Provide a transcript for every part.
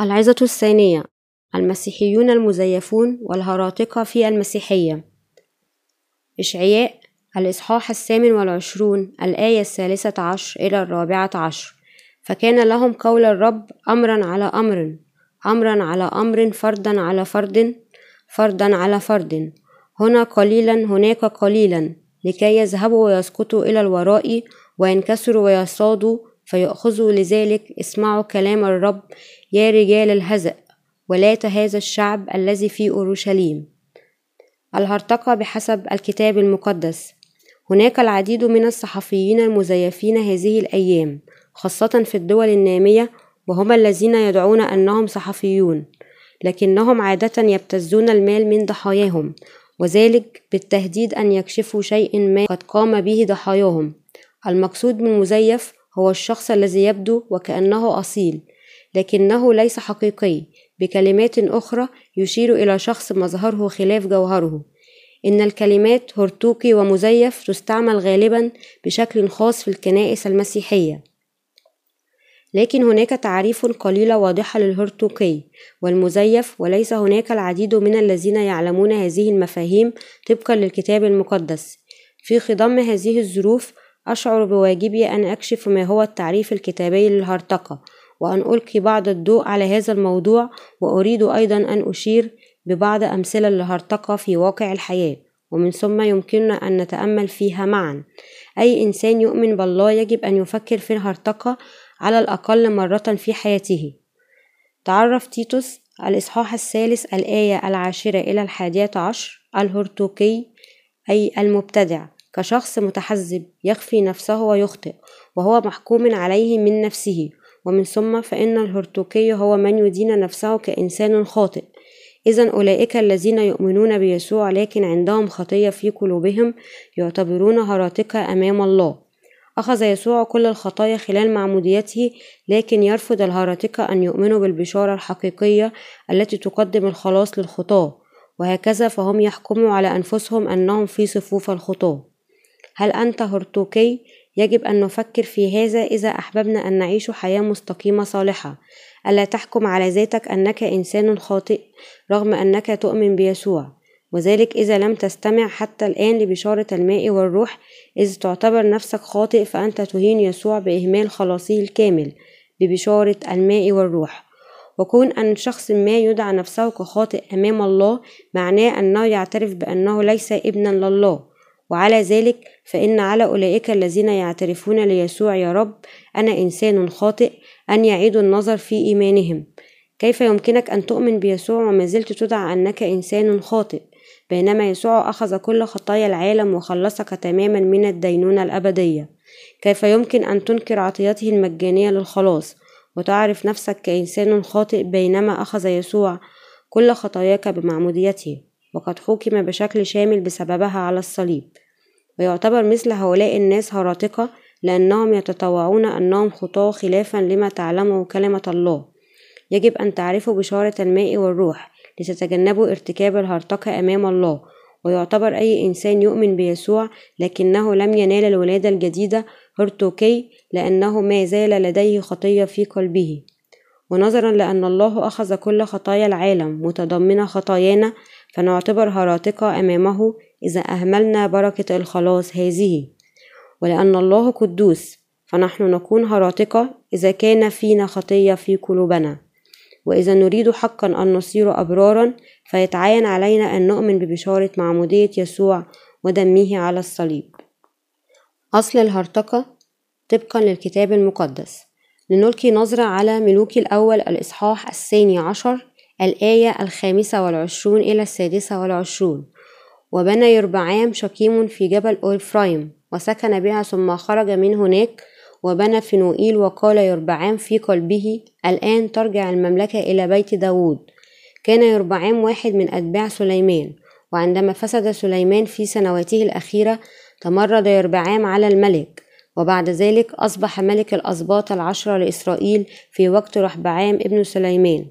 العظة الثانية المسيحيون المزيفون والهراطقة في المسيحية. إشعياء الإصحاح الثامن والعشرون الآية الثالثة عشر إلى الرابعة عشر. فكان لهم قول الرب أمرا على أمر أمرا على أمر فردا على فرد فردا على فرد هنا قليلا هناك قليلا لكي يذهبوا ويسقطوا إلى الوراء وينكسروا ويصادوا فيأخذوا لذلك اسمعوا كلام الرب يا رجال الهزأ ولاة هذا الشعب الذي في أورشليم. الهرطقة بحسب الكتاب المقدس. هناك العديد من الصحفيين المزيفين هذه الأيام خاصة في الدول النامية وهم الذين يدعون أنهم صحفيون لكنهم عادة يبتزون المال من ضحاياهم وذلك بالتهديد أن يكشفوا شيء ما قد قام به ضحاياهم. المقصود بالمزيف هو الشخص الذي يبدو وكأنه أصيل لكنه ليس حقيقي. بكلمات أخرى يشير إلى شخص مظهره خلاف جوهره. إن الكلمات هرطوقي ومزيف تستعمل غالبا بشكل خاص في الكنائس المسيحية. لكن هناك تعريف قليلة واضحة للهرطوقي والمزيف وليس هناك العديد من الذين يعلمون هذه المفاهيم طبقا للكتاب المقدس. في خضم هذه الظروف أشعر بواجبي أن أكشف ما هو التعريف الكتابي للهرطقة وأن ألقي بعض الضوء على هذا الموضوع وأريد أيضا أن أشير ببعض أمثلة للهرطقة في واقع الحياة ومن ثم يمكننا أن نتأمل فيها معا. أي إنسان يؤمن بالله يجب أن يفكر في الهرطقة على الأقل مرة في حياته. تعرف تيتوس الإصحاح الثالث الآية العاشرة إلى الحادية عشر الهرطوقي أي المبتدع. كشخص متحزب يخفي نفسه ويخطئ وهو محكوم عليه من نفسه. ومن ثم فإن الهرطوقي هو من يدين نفسه كإنسان خاطئ. إذا أولئك الذين يؤمنون بيسوع لكن عندهم خطية في قلوبهم يعتبرون هراطقة أمام الله. أخذ يسوع كل الخطايا خلال معموديته لكن يرفض الهراطقة أن يؤمنوا بالبشارة الحقيقية التي تقدم الخلاص للخطاة. وهكذا فهم يحكموا على أنفسهم أنهم في صفوف الخطاة. هل أنت هرطوقي؟ يجب أن نفكر في هذا إذا أحببنا أن نعيش حياة مستقيمة صالحة. ألا تحكم على ذاتك أنك إنسان خاطئ رغم أنك تؤمن بيسوع. وذلك إذا لم تستمع حتى الآن لبشارة الماء والروح إذ تعتبر نفسك خاطئ فأنت تهين يسوع بإهمال خلاصه الكامل ببشارة الماء والروح. وكون أن شخص ما يدعى نفسه كخاطئ أمام الله معناه أنه يعترف بأنه ليس ابنا لله. وعلى ذلك فإن على أولئك الذين يعترفون ليسوع يا رب أنا إنسان خاطئ أن يعيدوا النظر في إيمانهم. كيف يمكنك أن تؤمن بيسوع وما زلت تدعى أنك إنسان خاطئ؟ بينما يسوع أخذ كل خطايا العالم وخلصك تماما من الدينونة الأبدية. كيف يمكن أن تنكر عطيته المجانية للخلاص وتعرف نفسك كإنسان خاطئ بينما أخذ يسوع كل خطاياك بمعموديته؟ وقد حكم بشكل شامل بسببها على الصليب. ويعتبر مثل هؤلاء الناس هراطقة لأنهم يتطوعون أنهم خطاة خلافا لما تعلمه كلمة الله. يجب أن تعرفوا بشارة الماء والروح لتتجنبوا ارتكاب الهرطقة أمام الله. ويعتبر أي إنسان يؤمن بيسوع لكنه لم ينال الولادة الجديدة هرتوكي لأنه ما زال لديه خطية في قلبه. ونظرا لأن الله أخذ كل خطايا العالم متضمنة خطايانا فنعتبر هراطقة أمامه إذا أهملنا بركة الخلاص هذه. ولأن الله قدوس فنحن نكون هراطقة إذا كان فينا خطية في قلوبنا. وإذا نريد حقا أن نصير أبرارا فيتعين علينا أن نؤمن ببشارة معمودية يسوع ودمه على الصليب. أصل الهرطقة طبقا للكتاب المقدس. لنلقي نظرة على ملوك الأول الإصحاح الثاني عشر الآية الخامسة والعشرون إلى السادسة والعشرون. وبنى يربعام شكيم في جبل أورفرايم وسكن بها ثم خرج من هناك وبنى فنوئيل وقال يربعام في قلبه الآن ترجع المملكة إلى بيت داود كان يربعام واحد من أتباع سليمان وعندما فسد سليمان في سنواته الأخيرة تمرد يربعام على الملك. وبعد ذلك أصبح ملك الأسباط العشرة لإسرائيل في وقت رحبعام ابن سليمان.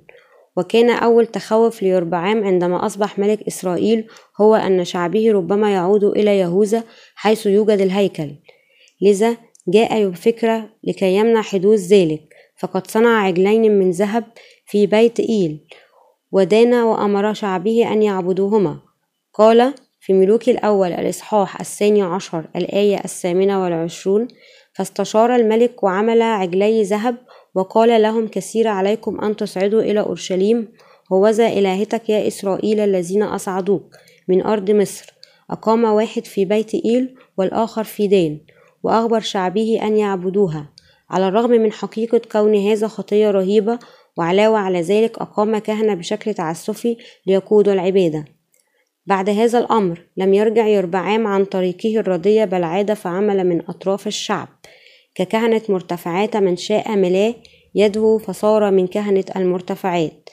وكان أول تخوف ليربعام عندما أصبح ملك إسرائيل هو أن شعبه ربما يعود إلى يهوذا حيث يوجد الهيكل. لذا جاء بفكرة لكي يمنع حدوث ذلك فقد صنع عجلين من ذهب في بيت إيل ودان وأمر شعبه أن يعبدوهما. قال في ملوك الأول الإصحاح الثاني عشر الآية الثامنة والعشرون فاستشار الملك وعمل عجلي ذهب وقال لهم كثير عليكم أن تصعدوا إلى أورشليم هوذا إلهتك يا إسرائيل الذين أصعدوك من أرض مصر. أقام واحد في بيت إيل والآخر في دان وأخبر شعبه أن يعبدوها. على الرغم من حقيقة كون هذا خطية رهيبة وعلاوة على ذلك أقام كهنة بشكل تعسفي ليقودوا العبادة. بعد هذا الأمر لم يرجع يربعام عن طريقه الردية بل عاد فعمل من أطراف الشعب. ككهنة مرتفعات من شاء ملاه يدعو فصار من كهنة المرتفعات.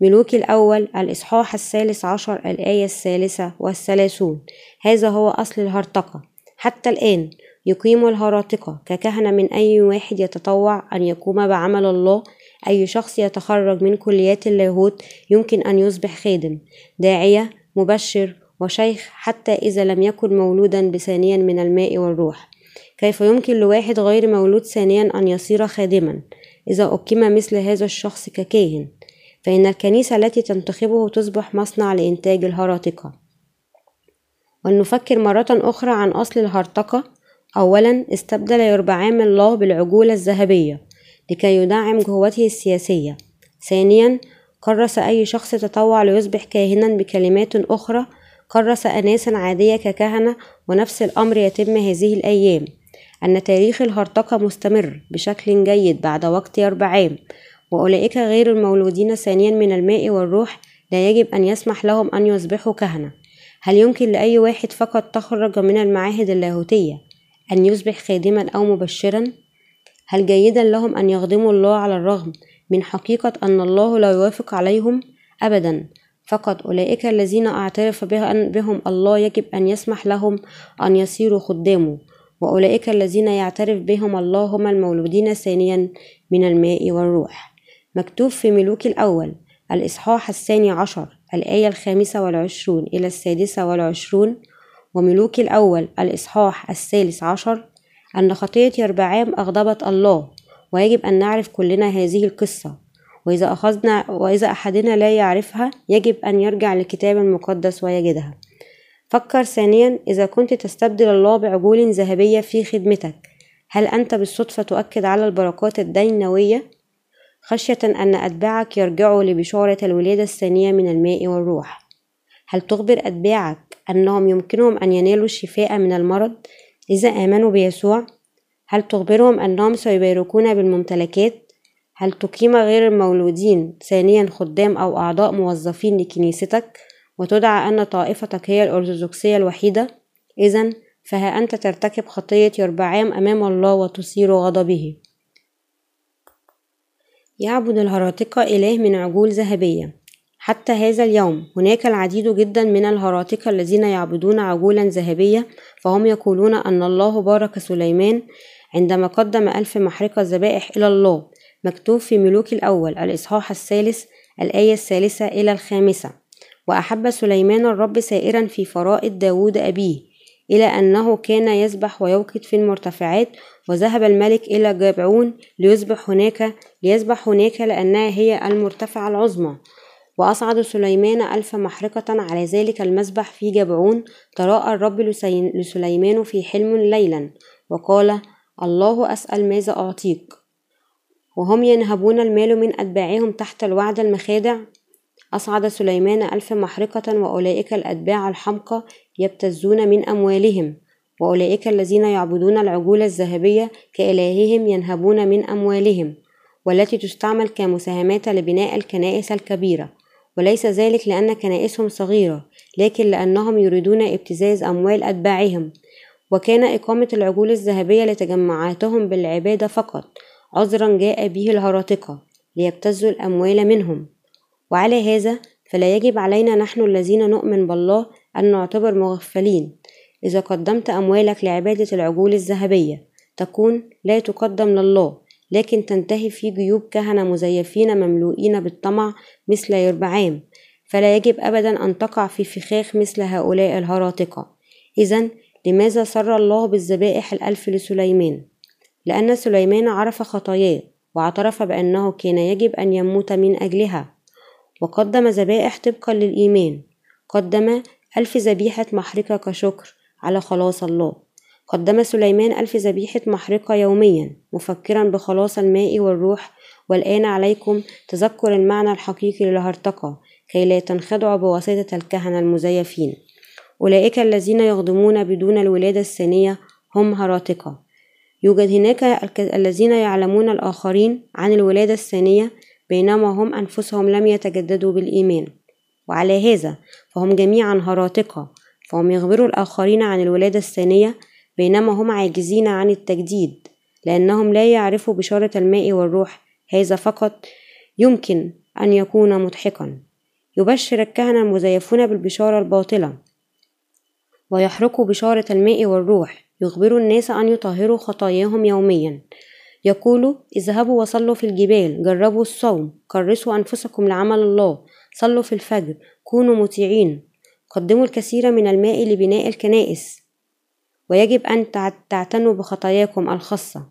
ملوك الأول الإصحاح الثالث عشر الآية الثالثة والثلاثون. هذا هو أصل الهرطقة. حتى الآن يقيم الهراطقة ككهنة من أي واحد يتطوع أن يقوم بعمل الله. أي شخص يتخرج من كليات اللاهوت يمكن أن يصبح خادم داعية مبشر وشيخ حتى إذا لم يكن مولودا بثانيا من الماء والروح. كيف يمكن لواحد غير مولود ثانيا أن يصير خادما؟ إذا أقيم مثل هذا الشخص ككاهن فإن الكنيسة التي تنتخبه تصبح مصنع لإنتاج الهراطقة ولنفكر مرة أخرى عن أصل الهرطقة أولا استبدل يربعام الله بالعجولة الذهبية لكي يدعم قوته السياسية. ثانيا كرس أي شخص تطوع ليصبح كاهنا بكلمات أخرى. كرس أناسا عادية ككهنة ونفس الأمر يتم هذه الأيام. أن تاريخ الهرطقة مستمر بشكل جيد بعد وقت يربعام وأولئك غير المولودين ثانيا من الماء والروح لا يجب أن يسمح لهم أن يصبحوا كهنة هل يمكن لأي واحد فقط تخرج من المعاهد اللاهوتية أن يصبح خادما أو مبشرا؟ هل جيدا لهم أن يخدموا الله على الرغم من حقيقة أن الله لا يوافق عليهم؟ أبدا فقط أولئك الذين أعترف بهم الله يجب أن يسمح لهم أن يصيروا خدامه وأولئك الذين يعترف بهم الله هم المولودين ثانيا من الماء والروح. مكتوب في ملوك الأول الإصحاح الثاني عشر الآية الخامسة والعشرون إلى السادسة والعشرون. وملوك الأول الإصحاح الثالث عشر أن خطية يربعام أغضبت الله ويجب أن نعرف كلنا هذه القصة. وإذا أخذنا وإذا أحدنا لا يعرفها يجب أن يرجع للكتاب المقدس ويجدها. فكر ثانيا إذا كنت تستبدل الله بعجول ذهبية في خدمتك هل أنت بالصدفة تؤكد على البركات الدينوية خشية أن أتباعك يرجعوا لبشارة الولادة الثانية من الماء والروح هل تخبر أتباعك أنهم يمكنهم أن ينالوا الشفاء من المرض إذا آمنوا بيسوع؟ هل تخبرهم أنهم سيباركون بالممتلكات؟ هل تقيم غير المولودين ثانيا خدام أو أعضاء موظفين لكنيستك وتدعى أن طائفتك هي الأرثوذكسية الوحيدة؟ إذا فها أنت ترتكب خطية يربعام أمام الله وتصير غضبه. يعبد الهراطقة إله من عجول ذهبية. حتى هذا اليوم هناك العديد جدا من الهراطقة الذين يعبدون عجولا ذهبية فهم يقولون أن الله بارك سليمان عندما قدم ألف محرقة ذبائح إلى الله مكتوب في ملوك الأول الإصحاح الثالث الآية الثالثة إلى الخامسة. وأحب سليمان الرب سائرا في فرائض داود أبيه إلى أنه كان يسبح ويوقد في المرتفعات وذهب الملك إلى جبعون ليسبح هناك ليسبح هناك لأنها هي المرتفعة العظمى. وأصعد سليمان ألف محرقة على ذلك المسبح في جبعون تراءى الرب لسليمان في حلم ليلا وقال الله أسأل ماذا أعطيك؟ وهم ينهبون المال من أتباعهم تحت الوعد المخادع أصعد سليمان ألف محرقة وأولئك الأتباع الحمقى يبتزون من أموالهم وأولئك الذين يعبدون العجول الذهبية كإلههم ينهبون من أموالهم والتي تستعمل كمساهمات لبناء الكنائس الكبيرة. وليس ذلك لأن كنائسهم صغيرة لكن لأنهم يريدون ابتزاز أموال أتباعهم. وكان إقامة العجول الذهبية لتجمعاتهم بالعبادة فقط عذرا جاء به الهراطقة ليبتزوا الأموال منهم. وعلى هذا فلا يجب علينا نحن الذين نؤمن بالله أن نعتبر مغفلين. إذا قدمت أموالك لعبادة العجول الذهبية تكون لا تقدم لله لكن تنتهي في جيوب كهنة مزيفين مملوئين بالطمع مثل يربعام فلا يجب أبدا أن تقع في فخاخ مثل هؤلاء الهراطقة إذا لماذا سر الله بالذبائح الألف لسليمان؟ لأن سليمان عرف خطاياه واعترف بأنه كان يجب أن يموت من أجلها. وقدم ذبائح طبقا للإيمان. قدم ألف ذبيحة محرقة كشكر على خلاص الله. قدم سليمان ألف ذبيحة محرقة يوميا مفكرا بخلاص الماء والروح. والآن عليكم تذكر المعنى الحقيقي للهرطقة كي لا تنخدعوا بواسطة الكهنة المزيفين. أولئك الذين يخدمون بدون الولادة الثانية هم هراطقة يوجد هناك الذين يعلمون الآخرين عن الولادة الثانية بينما هم أنفسهم لم يتجددوا بالإيمان. وعلى هذا فهم جميعا هراطقة فهم يخبروا الآخرين عن الولادة الثانية بينما هم عاجزين عن التجديد لأنهم لا يعرفوا بشارة الماء والروح. هذا فقط يمكن أن يكون مضحكا. يبشر الكهنة المزيفون بالبشارة الباطلة ويحرقوا بشارة الماء والروح. يخبروا الناس أن يطهروا خطاياهم يوميا. يقول اذهبوا وصلوا في الجبال جربوا الصوم كرسوا أنفسكم لعمل الله صلوا في الفجر كونوا مطيعين. قدموا الكثير من الماء لبناء الكنائس. ويجب أن تعتنوا بخطاياكم الخاصة.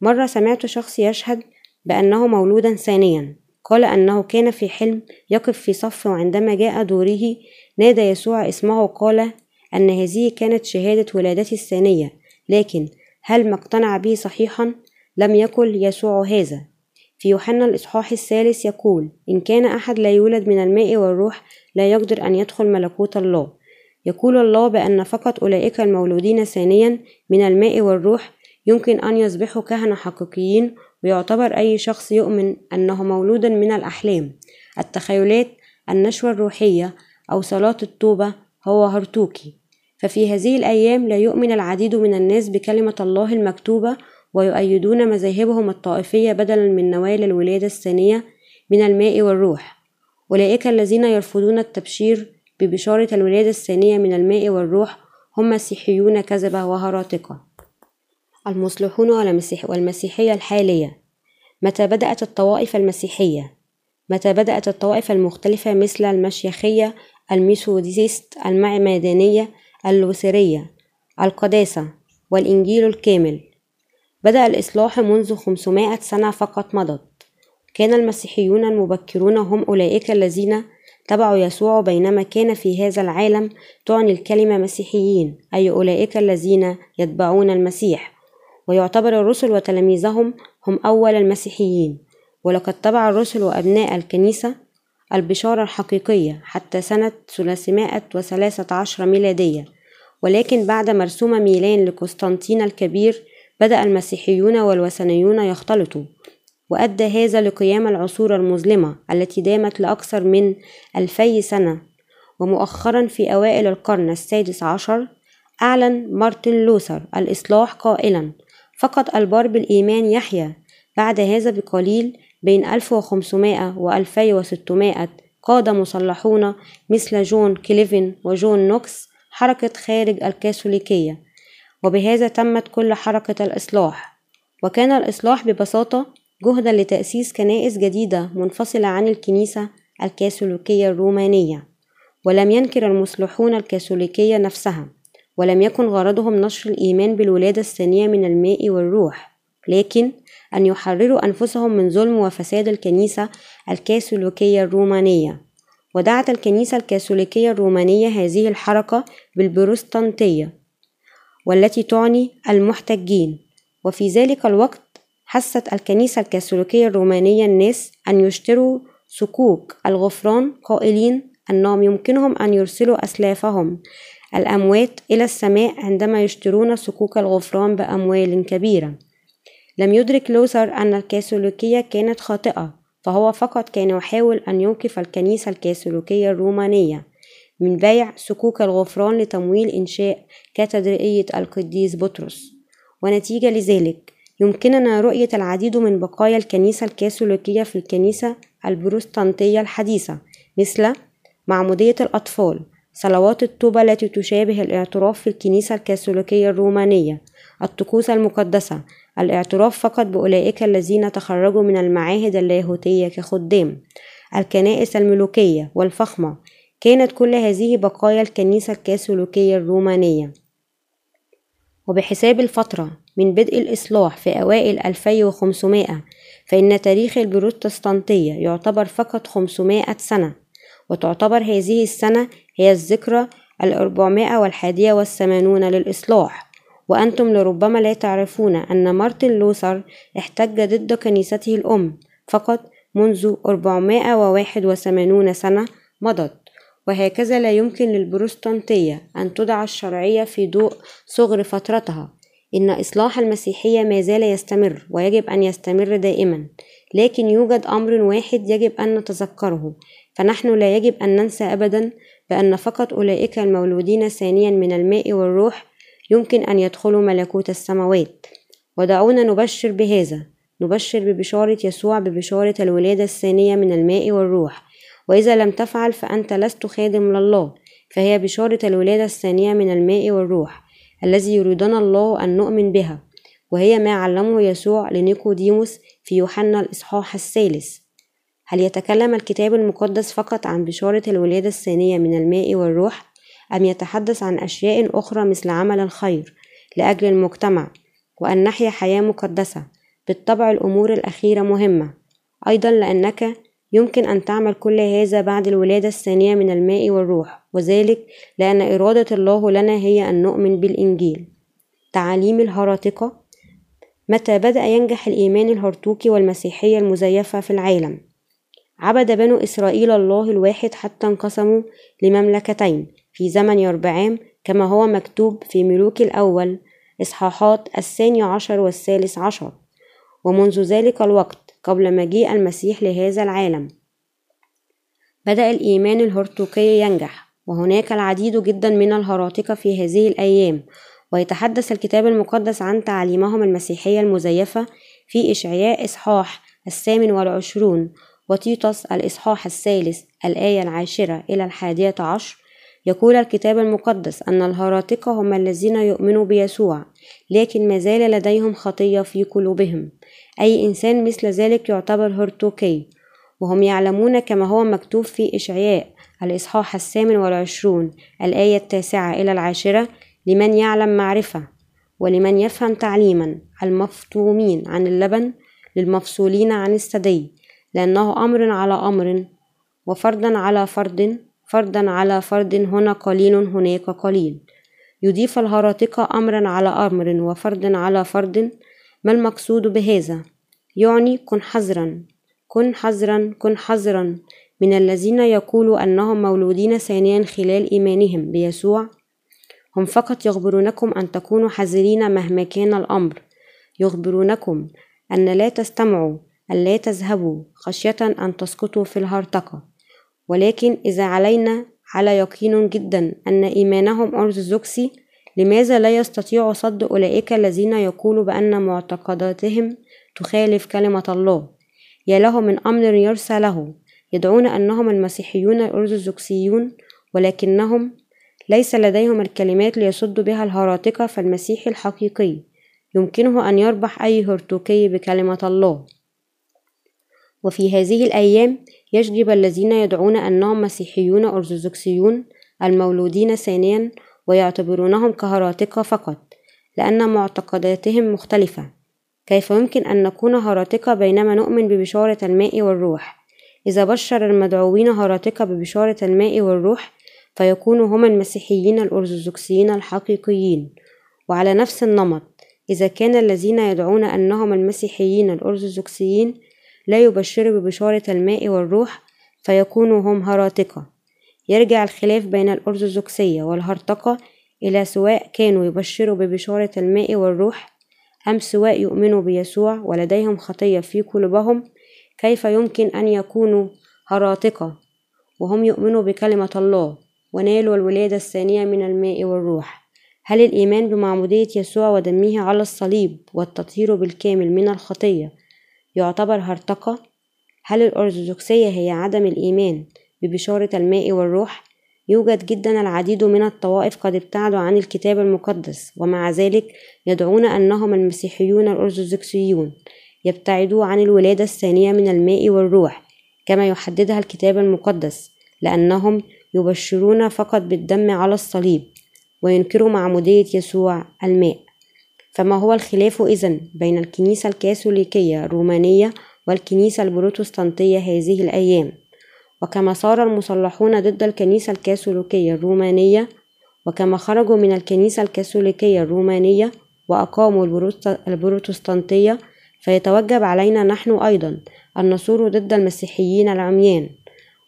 مرة سمعت شخص يشهد بأنه مولودا ثانيا. قال أنه كان في حلم يقف في صف وعندما جاء دوره نادى يسوع اسمه وقال أن هذه كانت شهادة ولادتي الثانية لكن هل ما اقتنع به صحيحا؟ لم يقل يسوع هذا. في يوحنا الإصحاح الثالث يقول إن كان أحد لا يولد من الماء والروح لا يقدر أن يدخل ملكوت الله. يقول الله بأن فقط أولئك المولودين ثانيا من الماء والروح يمكن أن يصبحوا كهنة حقيقيين ويعتبر أي شخص يؤمن أنه مولود من الأحلام. التخيلات النشوة الروحية أو صلاة التوبة هو هرتوكي. ففي هذه الأيام لا يؤمن العديد من الناس بكلمة الله المكتوبة ويؤيدون مذاهبهم الطائفية بدلا من نوال الولادة الثانية من الماء والروح. أولئك الذين يرفضون التبشير ببشارة الولادة الثانية من الماء والروح هم مسيحيون كذبة وهراطقة المصلحون والمسيحية الحالية. متى بدأت الطوائف المسيحية؟ متى بدأت الطوائف المختلفة مثل المشيخية الميثوديست المعمدانية اللوثرية القداسة والإنجيل الكامل؟ بدأ الإصلاح منذ 500 سنة فقط مضت. كان المسيحيون المبكرون هم أولئك الذين تبعوا يسوع بينما كان في هذا العالم تعني الكلمة مسيحيين أي أولئك الذين يتبعون المسيح. ويعتبر الرسل وتلاميذهم هم أول المسيحيين. ولقد تبع الرسل وأبناء الكنيسة البشارة الحقيقية حتى سنة 313 ميلادية. ولكن بعد مرسوم ميلان لقسطنطين الكبير بدأ المسيحيون والوثنيون يختلطوا وأدى هذا لقيام العصور المظلمة التي دامت لأكثر من ألفي سنة. ومؤخرا في أوائل القرن السادس عشر أعلن مارتن لوثر الإصلاح قائلا فقط البار بالإيمان يحيا بعد هذا بقليل بين 1500 و 2600 قاد مصلحون مثل جون كالفن وجون نوكس حركة خارج الكاثوليكية وبهذا تمت كل حركة الإصلاح. وكان الإصلاح ببساطة جهدا لتأسيس كنائس جديدة منفصلة عن الكنيسة الكاثوليكية الرومانية. ولم ينكر المصلحون الكاثوليكية نفسها ولم يكن غرضهم نشر الإيمان بالولادة الثانية من الماء والروح. لكن أن يحرروا أنفسهم من ظلم وفساد الكنيسة الكاثوليكية الرومانية. ودعت الكنيسة الكاثوليكية الرومانية هذه الحركة بالبروستانتية. والتي تعني المحتجين. وفي ذلك الوقت حست الكنيسة الكاثوليكية الرومانية الناس أن يشتروا صكوك الغفران قائلين أنهم يمكنهم أن يرسلوا أسلافهم الأموات إلى السماء عندما يشترون صكوك الغفران بأموال كبيرة. لم يدرك لوثر أن الكاثوليكية كانت خاطئة فهو فقط كان يحاول أن يوقف الكنيسة الكاثوليكية الرومانية. من بيع صكوك الغفران لتمويل إنشاء كاتدرائية القديس بطرس. ونتيجة لذلك يمكننا رؤية العديد من بقايا الكنيسة الكاثوليكية في الكنيسة البروستانتية الحديثة مثل معمودية الأطفال صلوات التوبة التي تشابه الاعتراف في الكنيسة الكاثوليكية الرومانية الطقوس المقدسة الاعتراف فقط بأولئك الذين تخرجوا من المعاهد اللاهوتية كخدام الكنائس الملوكية والفخمة كانت كل هذه بقايا الكنيسة الكاثوليكية الرومانية. وبحساب الفترة من بدء الإصلاح في أوائل 2500 فإن تاريخ البروتستانتية يعتبر فقط 500 سنة وتعتبر هذه السنة هي الذكرى الأربعمائة والحادية والثمانون للإصلاح. وأنتم لربما لا تعرفون أن مارتن لوثر احتج ضد كنيسته الأم فقط منذ 481 سنة مضت. وهكذا لا يمكن للبروستانتية أن تدعى الشرعية في ضوء صغر فترتها. إن إصلاح المسيحية ما زال يستمر ويجب أن يستمر دائما لكن يوجد أمر واحد يجب أن نتذكره. فنحن لا يجب أن ننسى أبدا بأن فقط أولئك المولودين ثانيا من الماء والروح يمكن أن يدخلوا ملكوت السماوات. ودعونا نبشر بهذا. نبشر ببشارة يسوع ببشارة الولادة الثانية من الماء والروح. وإذا لم تفعل فأنت لست خادم لله فهي بشارة الولادة الثانية من الماء والروح الذي يريدنا الله أن نؤمن بها وهي ما علمه يسوع لنيقوديموس في يوحنا الإصحاح الثالث. هل يتكلم الكتاب المقدس فقط عن بشارة الولادة الثانية من الماء والروح؟ أم يتحدث عن أشياء أخرى مثل عمل الخير لأجل المجتمع وأن نحيا حياة مقدسة بالطبع الأمور الأخيرة مهمة؟ أيضا لأنك يمكن أن تعمل كل هذا بعد الولادة الثانية من الماء والروح وذلك لأن إرادة الله لنا هي أن نؤمن بالإنجيل. تعاليم الهراطقة متى بدأ ينجح الإيمان الهرطوكي والمسيحية المزيفة في العالم؟ عبد بنو إسرائيل الله الواحد حتى انقسموا لمملكتين في زمن يربعام كما هو مكتوب في ملوك الأول إصحاحات الثاني عشر والثالث عشر. ومنذ ذلك الوقت قبل مجيء المسيح لهذا العالم. بدأ الإيمان الهرطوقي ينجح وهناك العديد جدا من الهراطقة في هذه الأيام. ويتحدث الكتاب المقدس عن تعاليمهم المسيحية المزيفة في إشعياء إصحاح الثامن والعشرون وتيطس الإصحاح الثالث الآية العاشرة إلى الحادية عشر. يقول الكتاب المقدس أن الهراطقة هم الذين يؤمنوا بيسوع. لكن ما زال لديهم خطية في قلوبهم. أي إنسان مثل ذلك يعتبر هرطوكي وهم يعلمون كما هو مكتوب في إشعياء الإصحاح الثامن والعشرون الآية التاسعة إلى العاشرة لمن يعلم معرفة ولمن يفهم تعليما المفطومين عن اللبن للمفصولين عن الثدي لأنه أمر على أمر وفردا على فرد فردا على فرد هنا قليل هناك قليل. يضيف الهراطقة أمرا على أمر وفرد على فرد. ما المقصود بهذا؟ يعني كن حذرا كن حذرا كن حذرا. من الذين يقولوا أنهم مولودين ثانيا خلال إيمانهم بيسوع هم فقط يخبرونكم أن تكونوا حذرين مهما كان الأمر. يخبرونكم أن لا تستمعوا أن لا تذهبوا خشية أن تسقطوا في الهرطقة ولكن إذا علينا على يقين جدا أن إيمانهم أرثوذكسي لماذا لا يستطيع صد أولئك الذين يقولوا بأن معتقداتهم تخالف كلمة الله؟ يا له من أمر يرسى له يدعون أنهم المسيحيون الأرثوذكسيون ولكنهم ليس لديهم الكلمات ليصدوا بها الهراطقة فالمسيحي الحقيقي. يمكنه أن يربح أي هرطوكي بكلمة الله. وفي هذه الأيام يجلب الذين يدعون أنهم مسيحيون أرثوذكسيون المولودين ثانيا ويعتبرونهم كهراطقة فقط لأن معتقداتهم مختلفة. كيف يمكن أن نكون هراطقة بينما نؤمن ببشارة الماء والروح؟ إذا بشر المدعوين هراطقة ببشارة الماء والروح فيكونوا هم المسيحيين الأرثوذكسيين الحقيقيين. وعلى نفس النمط إذا كان الذين يدعون أنهم المسيحيين الأرثوذكسيين لا يبشروا ببشارة الماء والروح فيكونوا هم هراطقة يرجع الخلاف بين الأرثوذكسية والهرطقة إلى سواء كانوا يبشروا ببشارة الماء والروح أم سواء يؤمنوا بيسوع ولديهم خطية في قلوبهم كيف يمكن أن يكونوا هراطقة وهم يؤمنوا بكلمة الله ونالوا الولادة الثانية من الماء والروح. هل الإيمان بمعمودية يسوع ودمه على الصليب والتطهير بالكامل من الخطية؟ يعتبر هرطقة؟ هل الأرثوذكسية هي عدم الإيمان ببشارة الماء والروح؟ يوجد جدا العديد من الطوائف قد ابتعدوا عن الكتاب المقدس ومع ذلك يدعون أنهم المسيحيون الأرثوذكسيون يبتعدوا عن الولادة الثانية من الماء والروح كما يحددها الكتاب المقدس لأنهم يبشرون فقط بالدم على الصليب وينكروا معمودية يسوع الماء فما هو الخلاف إذن بين الكنيسة الكاثوليكية الرومانية والكنيسة البروتستانتية هذه الأيام؟ وكما صار المصلحون ضد الكنيسة الكاثوليكية الرومانية وكما خرجوا من الكنيسة الكاثوليكية الرومانية وأقاموا البروتستانتية فيتوجب علينا نحن أيضا أن نصور ضد المسيحيين العميان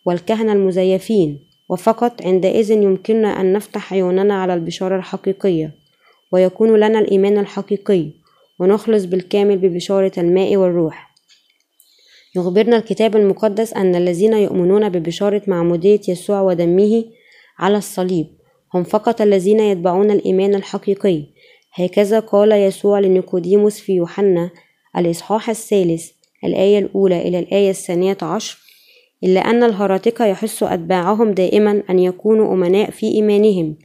والكهنة المزيفين وفقط عندئذ يمكننا أن نفتح عيوننا على البشارة الحقيقية. ويكون لنا الإيمان الحقيقي ونخلص بالكامل ببشارة الماء والروح. يخبرنا الكتاب المقدس أن الذين يؤمنون ببشارة معمودية يسوع ودمه على الصليب هم فقط الذين يتبعون الإيمان الحقيقي. هكذا قال يسوع لنيقوديموس في يوحنا الإصحاح الثالث الآية الأولى إلى الآية الثانية عشر إلا أن الهراطقة يحث أتباعهم دائما أن يكونوا أمناء في إيمانهم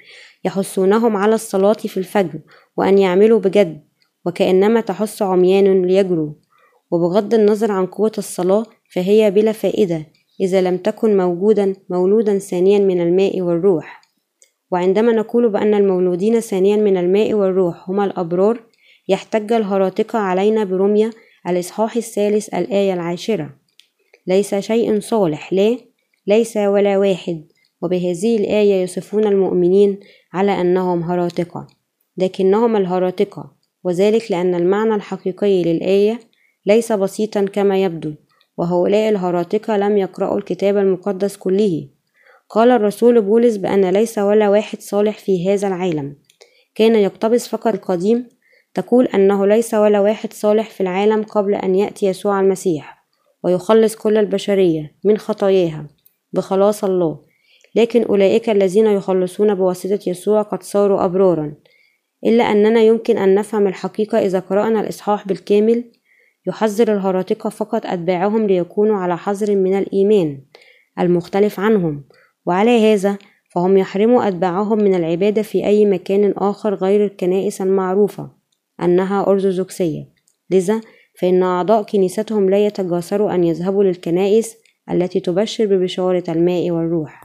يحثونهم على الصلاة في الفجر وأن يعملوا بجد وكأنما تحث عميان ليجروا. وبغض النظر عن قوة الصلاة فهي بلا فائدة إذا لم تكن موجودا مولودا ثانيا من الماء والروح. وعندما نقول بأن المولودين ثانيا من الماء والروح هما الأبرار يحتج الهراطقة علينا برمية الإصحاح الثالث الآية العاشرة. ليس شيء صالح لا ليس ولا واحد. وبهذه الآية يصفون المؤمنين على أنهم هراطقة لكنهم الهراطقة وذلك لأن المعنى الحقيقي للآية ليس بسيطا كما يبدو وهؤلاء الهراطقة لم يقرأوا الكتاب المقدس كله. قال الرسول بولس بأن ليس ولا واحد صالح في هذا العالم. كان يقتبس فقط القديم. تقول أنه ليس ولا واحد صالح في العالم قبل أن يأتي يسوع المسيح ويخلص كل البشرية من خطاياها بخلاص الله. لكن أولئك الذين يخلصون بواسطة يسوع قد صاروا أبرارا إلا أننا يمكن أن نفهم الحقيقة إذا قرأنا الإصحاح بالكامل. يحذر الهراطقة فقط أتباعهم ليكونوا على حذر من الإيمان المختلف عنهم وعلى هذا فهم يحرموا أتباعهم من العبادة في أي مكان آخر غير الكنائس المعروفة أنها أرثوذكسية. لذا فإن أعضاء كنيستهم لا يتجاسروا أن يذهبوا للكنائس التي تبشر ببشارة الماء والروح.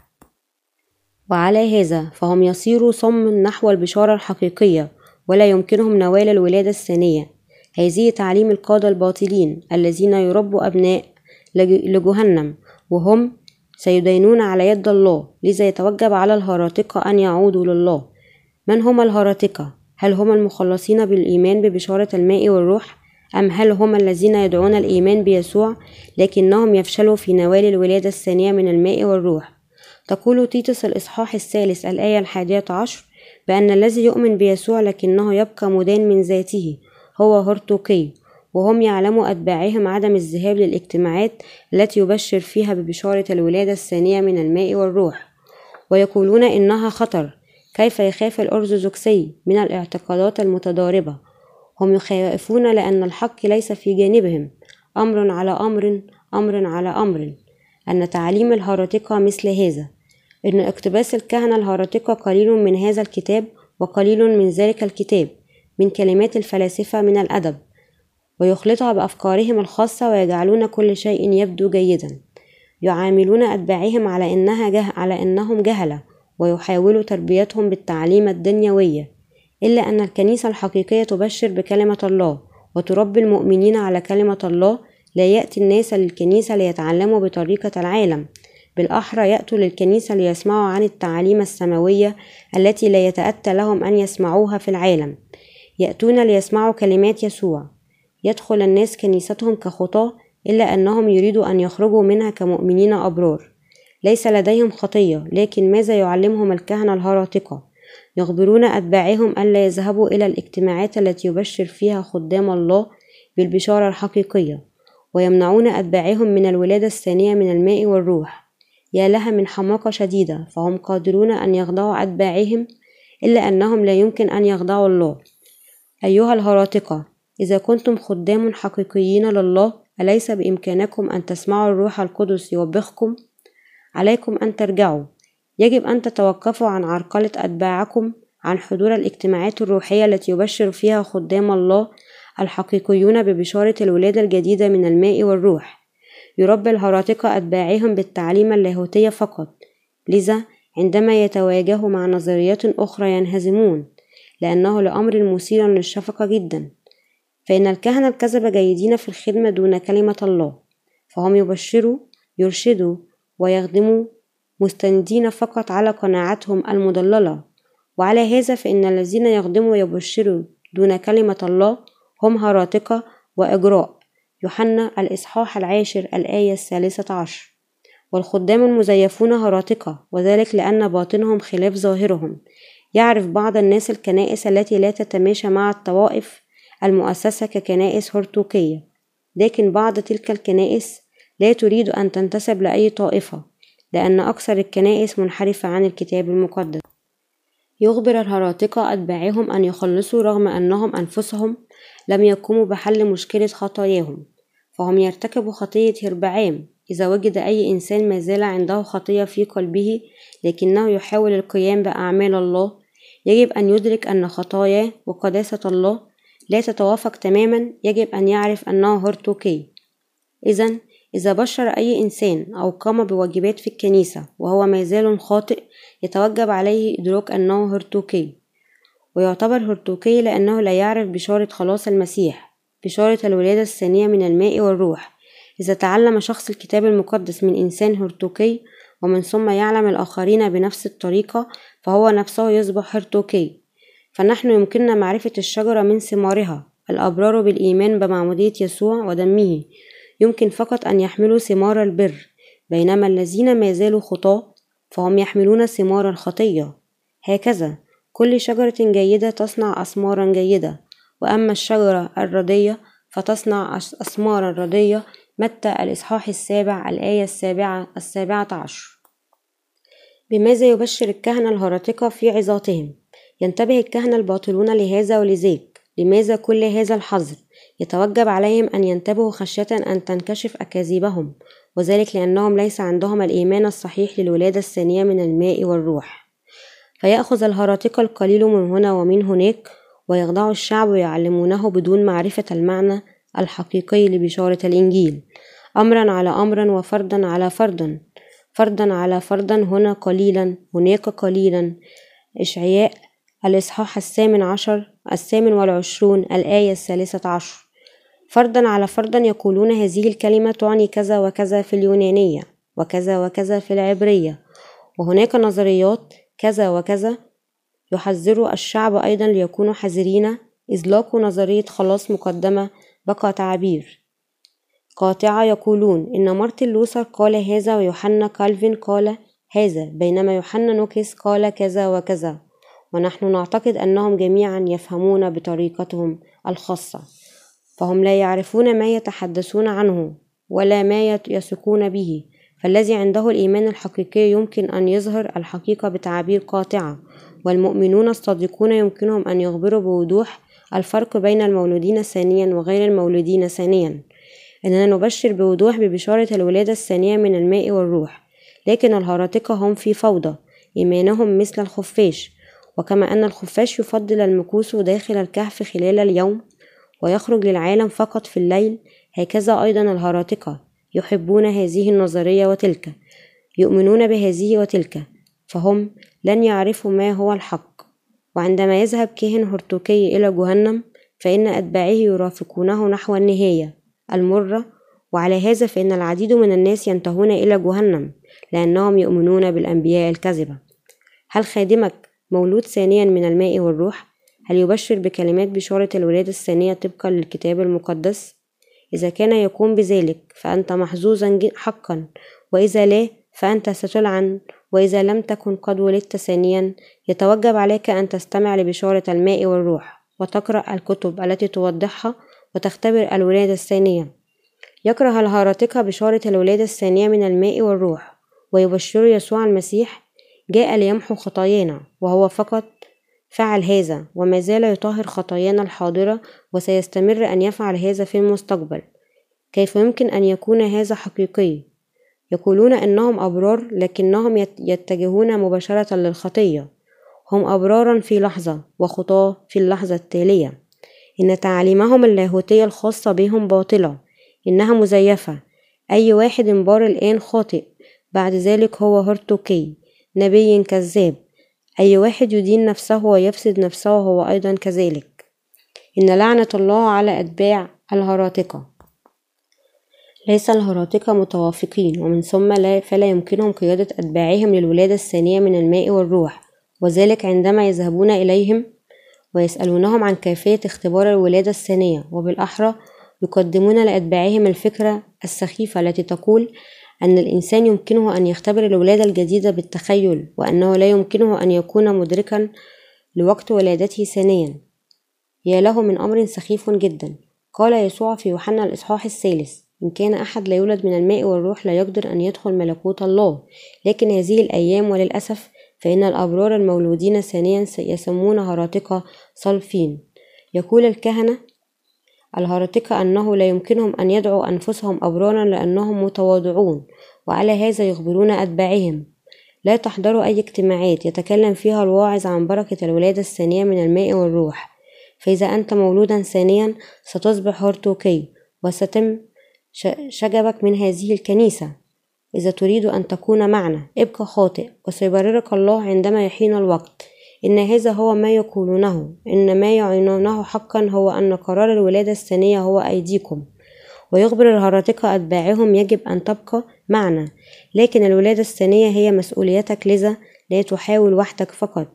وعلى هذا فهم يصيروا صم نحو البشارة الحقيقية ولا يمكنهم نوال الولادة الثانية هذه تعليم القادة الباطلين الذين يربوا أبناء لجهنم وهم سيدينون على يد الله لذا يتوجب على الهراطقة أن يعودوا لله من هم الهراطقة؟ هل هم المخلصين بالإيمان ببشارة الماء والروح؟ أم هل هم الذين يدعون الإيمان بيسوع لكنهم يفشلوا في نوال الولادة الثانية من الماء والروح؟ تقول تيتس الإصحاح الثالث الآية الحادية عشر بأن الذي يؤمن بيسوع لكنه يبقى مدان من ذاته هو هرطوقي وهم يعلموا أتباعهم عدم الذهاب للاجتماعات التي يبشر فيها ببشارة الولادة الثانية من الماء والروح ويقولون إنها خطر كيف يخاف الأرثوذكسي من الاعتقادات المتضاربة؟ هم يخافون لأن الحق ليس في جانبهم أمر على أمر أمر على أمر أن تعليم الهرطقة مثل هذا إن اقتباس الكهنة الهرطقة قليل من هذا الكتاب وقليل من ذلك الكتاب من كلمات الفلاسفة من الأدب ويخلطها بأفكارهم الخاصة ويجعلون كل شيء يبدو جيدا. يعاملون أتباعهم على إنها جه على إنهم جهلة ويحاولوا تربيتهم بالتعليم الدنيوية إلا أن الكنيسة الحقيقية تبشر بكلمة الله وتربي المؤمنين على كلمة الله لا يأتي الناس للكنيسة ليتعلموا بطريقة العالم. بالأحرى يأتوا للكنيسة ليسمعوا عن التعاليم السماوية التي لا يتأتى لهم أن يسمعوها في العالم. يأتون ليسمعوا كلمات يسوع. يدخل الناس كنيستهم كخطاة إلا أنهم يريدوا أن يخرجوا منها كمؤمنين أبرار. ليس لديهم خطية لكن ماذا يعلمهم الكهنة الهراطقة يخبرون أتباعهم ألا يذهبوا إلى الاجتماعات التي يبشر فيها خدام الله بالبشارة الحقيقية ويمنعون أتباعهم من الولادة الثانية من الماء والروح. يا لها من حماقة شديدة فهم قادرون أن يخضعوا أتباعهم إلا أنهم لا يمكن أن يخضعوا الله. أيها الهراطقة إذا كنتم خدام حقيقيين لله أليس بإمكانكم أن تسمعوا الروح القدس يوبخكم؟ عليكم أن ترجعوا. يجب أن تتوقفوا عن عرقلة أتباعكم عن حضور الاجتماعات الروحية التي يبشر فيها خدام الله الحقيقيون ببشارة الولادة الجديدة من الماء والروح. يربي الهراطقة أتباعهم بالتعليم اللاهوتية فقط. لذا عندما يتواجهوا مع نظريات أخرى ينهزمون لأنه لأمر مثير للشفقة جدا. فإن الكهنة الكذبة جيدين في الخدمة دون كلمة الله فهم يبشروا يرشدوا ويخدموا مستندين فقط على قناعاتهم المضللة. وعلى هذا فإن الذين يخدموا ويبشروا دون كلمة الله هم هراطقة وإجراء. يوحنا الإصحاح العاشر الآية الثالثة عشر. والخدام المزيفون هراطقة وذلك لأن باطنهم خلاف ظاهرهم. يعرف بعض الناس الكنائس التي لا تتماشى مع الطوائف المؤسسة ككنائس هرطوكية لكن بعض تلك الكنائس لا تريد أن تنتسب لأي طائفة لأن أكثر الكنائس منحرفة عن الكتاب المقدس. يخبر الهراطقة أتباعهم أن يخلصوا رغم أنهم أنفسهم لم يقوموا بحل مشكلة خطاياهم فهم يرتكبوا خطية هربعام إذا وجد أي إنسان ما زال عنده خطية في قلبه لكنه يحاول القيام بأعمال الله يجب أن يدرك أن خطاياه وقداسة الله لا تتوافق تماما يجب أن يعرف أنه هرطوكي إذا إذا بشر أي إنسان أو قام بواجبات في الكنيسة وهو ما زال خاطئ يتوجب عليه إدراك أنه هرطوكي ويعتبر هرطوكي لأنه لا يعرف بشارة خلاص المسيح بشارة الولادة الثانية من الماء والروح. إذا تعلم شخص الكتاب المقدس من إنسان هرطوكي ومن ثم يعلم الآخرين بنفس الطريقة فهو نفسه يصبح هرطوكي فنحن يمكننا معرفة الشجرة من ثمارها الأبرار بالإيمان بمعمودية يسوع ودمه. يمكن فقط أن يحملوا ثمار البر بينما الذين ما زالوا خطاة فهم يحملون ثمار الخطية. هكذا. كل شجرة جيدة تصنع أثمارا جيدة وأما الشجرة الردية فتصنع أثمارا ردية متى الإصحاح السابع الآية السابعة السابعة عشر. بماذا يبشر الكهنة الهرطقة في عظاتهم؟ ينتبه الكهنة الباطلون لهذا ولذاك لماذا كل هذا الحظر؟ يتوجب عليهم أن ينتبهوا خشية أن تنكشف أكاذيبهم وذلك لأنهم ليس عندهم الإيمان الصحيح للولادة الثانية من الماء والروح. فيأخذ الهراطقة القليل من هنا ومن هناك ويخضع الشعب ويعلمونه بدون معرفة المعنى الحقيقي لبشارة الإنجيل. أمرا على أمر وفردا على فرد. فردا على فردا هنا قليلا هناك قليلا. إشعياء الإصحاح الثامن عشر الثامن والعشرون الآية الثالثة عشر. فردا على فردا يقولون هذه الكلمة تعني كذا وكذا في اليونانية وكذا وكذا في العبرية. وهناك نظريات كذا وكذا. يحذر الشعب أيضا ليكونوا حذرين. أطلقوا نظرية خلاص مقدمة بقى تعبير. قاطعة يقولون إن مارتن لوثر قال هذا ويوحنا كالفين قال هذا بينما يوحنا نوكس قال كذا وكذا. ونحن نعتقد أنهم جميعا يفهمون بطريقتهم الخاصة. فهم لا يعرفون ما يتحدثون عنه ولا ما يثقون به. فالذي عنده الإيمان الحقيقي يمكن أن يظهر الحقيقة بتعابير قاطعة والمؤمنون الصادقون يمكنهم أن يخبروا بوضوح الفرق بين المولودين ثانيا وغير المولودين ثانيا. إننا نبشر بوضوح ببشارة الولادة الثانية من الماء والروح لكن الهراطقة هم في فوضى إيمانهم مثل الخفاش وكما أن الخفاش يفضل المكوس داخل الكهف خلال اليوم ويخرج للعالم فقط في الليل هكذا أيضا الهراطقة يحبون هذه النظرية وتلك يؤمنون بهذه وتلك فهم لن يعرفوا ما هو الحق. وعندما يذهب كاهن هرطوكي إلى جهنم فإن أتباعه يرافقونه نحو النهاية المرة. وعلى هذا فإن العديد من الناس ينتهون إلى جهنم لأنهم يؤمنون بالأنبياء الكذبة هل خادمك مولود ثانيا من الماء والروح؟ هل يبشر بكلمات بشارة الولادة الثانية طبقا للكتاب المقدس؟ إذا كان يقوم بذلك فأنت محظوظا حقا. وإذا لا فأنت ستلعن. وإذا لم تكن قد ولدت ثانيا يتوجب عليك أن تستمع لبشارة الماء والروح وتقرأ الكتب التي توضحها وتختبر الولادة الثانية. يكره الهارطقة بشارة الولادة الثانية من الماء والروح. ويبشر يسوع المسيح جاء ليمحو خطايانا وهو فقط فعل هذا وما زال يطهر خطايانا الحاضرة وسيستمر أن يفعل هذا في المستقبل. كيف يمكن أن يكون هذا حقيقي؟ يقولون إنهم أبرار لكنهم يتجهون مباشرة للخطية. هم أبرارا في لحظة وخطاة في اللحظة التالية. إن تعاليمهم اللاهوتية الخاصة بهم باطلة. إنها مزيفة. أي واحد بار الآن خاطئ. بعد ذلك هو هرتوكي نبي كذاب. أي واحد يدين نفسه ويفسد نفسه هو أيضا كذلك. إن لعنة الله على أتباع الهراطقة ليس الهراطقة متوافقين ومن ثم لا فلا يمكنهم قيادة أتباعهم للولادة الثانية من الماء والروح وذلك عندما يذهبون إليهم ويسألونهم عن كيفية اختبار الولادة الثانية وبالأحرى يقدمون لأتباعهم الفكرة السخيفة التي تقول أن الإنسان يمكنه أن يختبر الولادة الجديدة بالتخيل وأنه لا يمكنه أن يكون مدركا لوقت ولادته ثانيا. يا له من أمر سخيف جدا قال يسوع في يوحنا الإصحاح الثالث إن كان أحد لا يولد من الماء والروح لا يقدر أن يدخل ملكوت الله. لكن هذه الأيام وللأسف فإن الأبرار المولودين ثانيا يسمون هراطقة صلفين. يقول الكهنة الهرطقة أنه لا يمكنهم أن يدعوا أنفسهم أبرارا لأنهم متواضعون وعلى هذا يخبرون أتباعهم. لا تحضروا أي اجتماعات يتكلم فيها الواعظ عن بركة الولادة الثانية من الماء والروح. فإذا أنت مولودا ثانيا ستصبح هرطوكي وستم شجبك من هذه الكنيسة. إذا تريد أن تكون معنا ابقى خاطئ وسيبررك الله عندما يحين الوقت. إن هذا هو ما يقولونه. إن ما يعينونه حقا هو أن قرار الولادة الثانية هو أيديكم. ويخبر الهراطقة أتباعهم يجب أن تبقى معنا. لكن الولادة الثانية هي مسؤوليتك لذا لا تحاول وحدك فقط.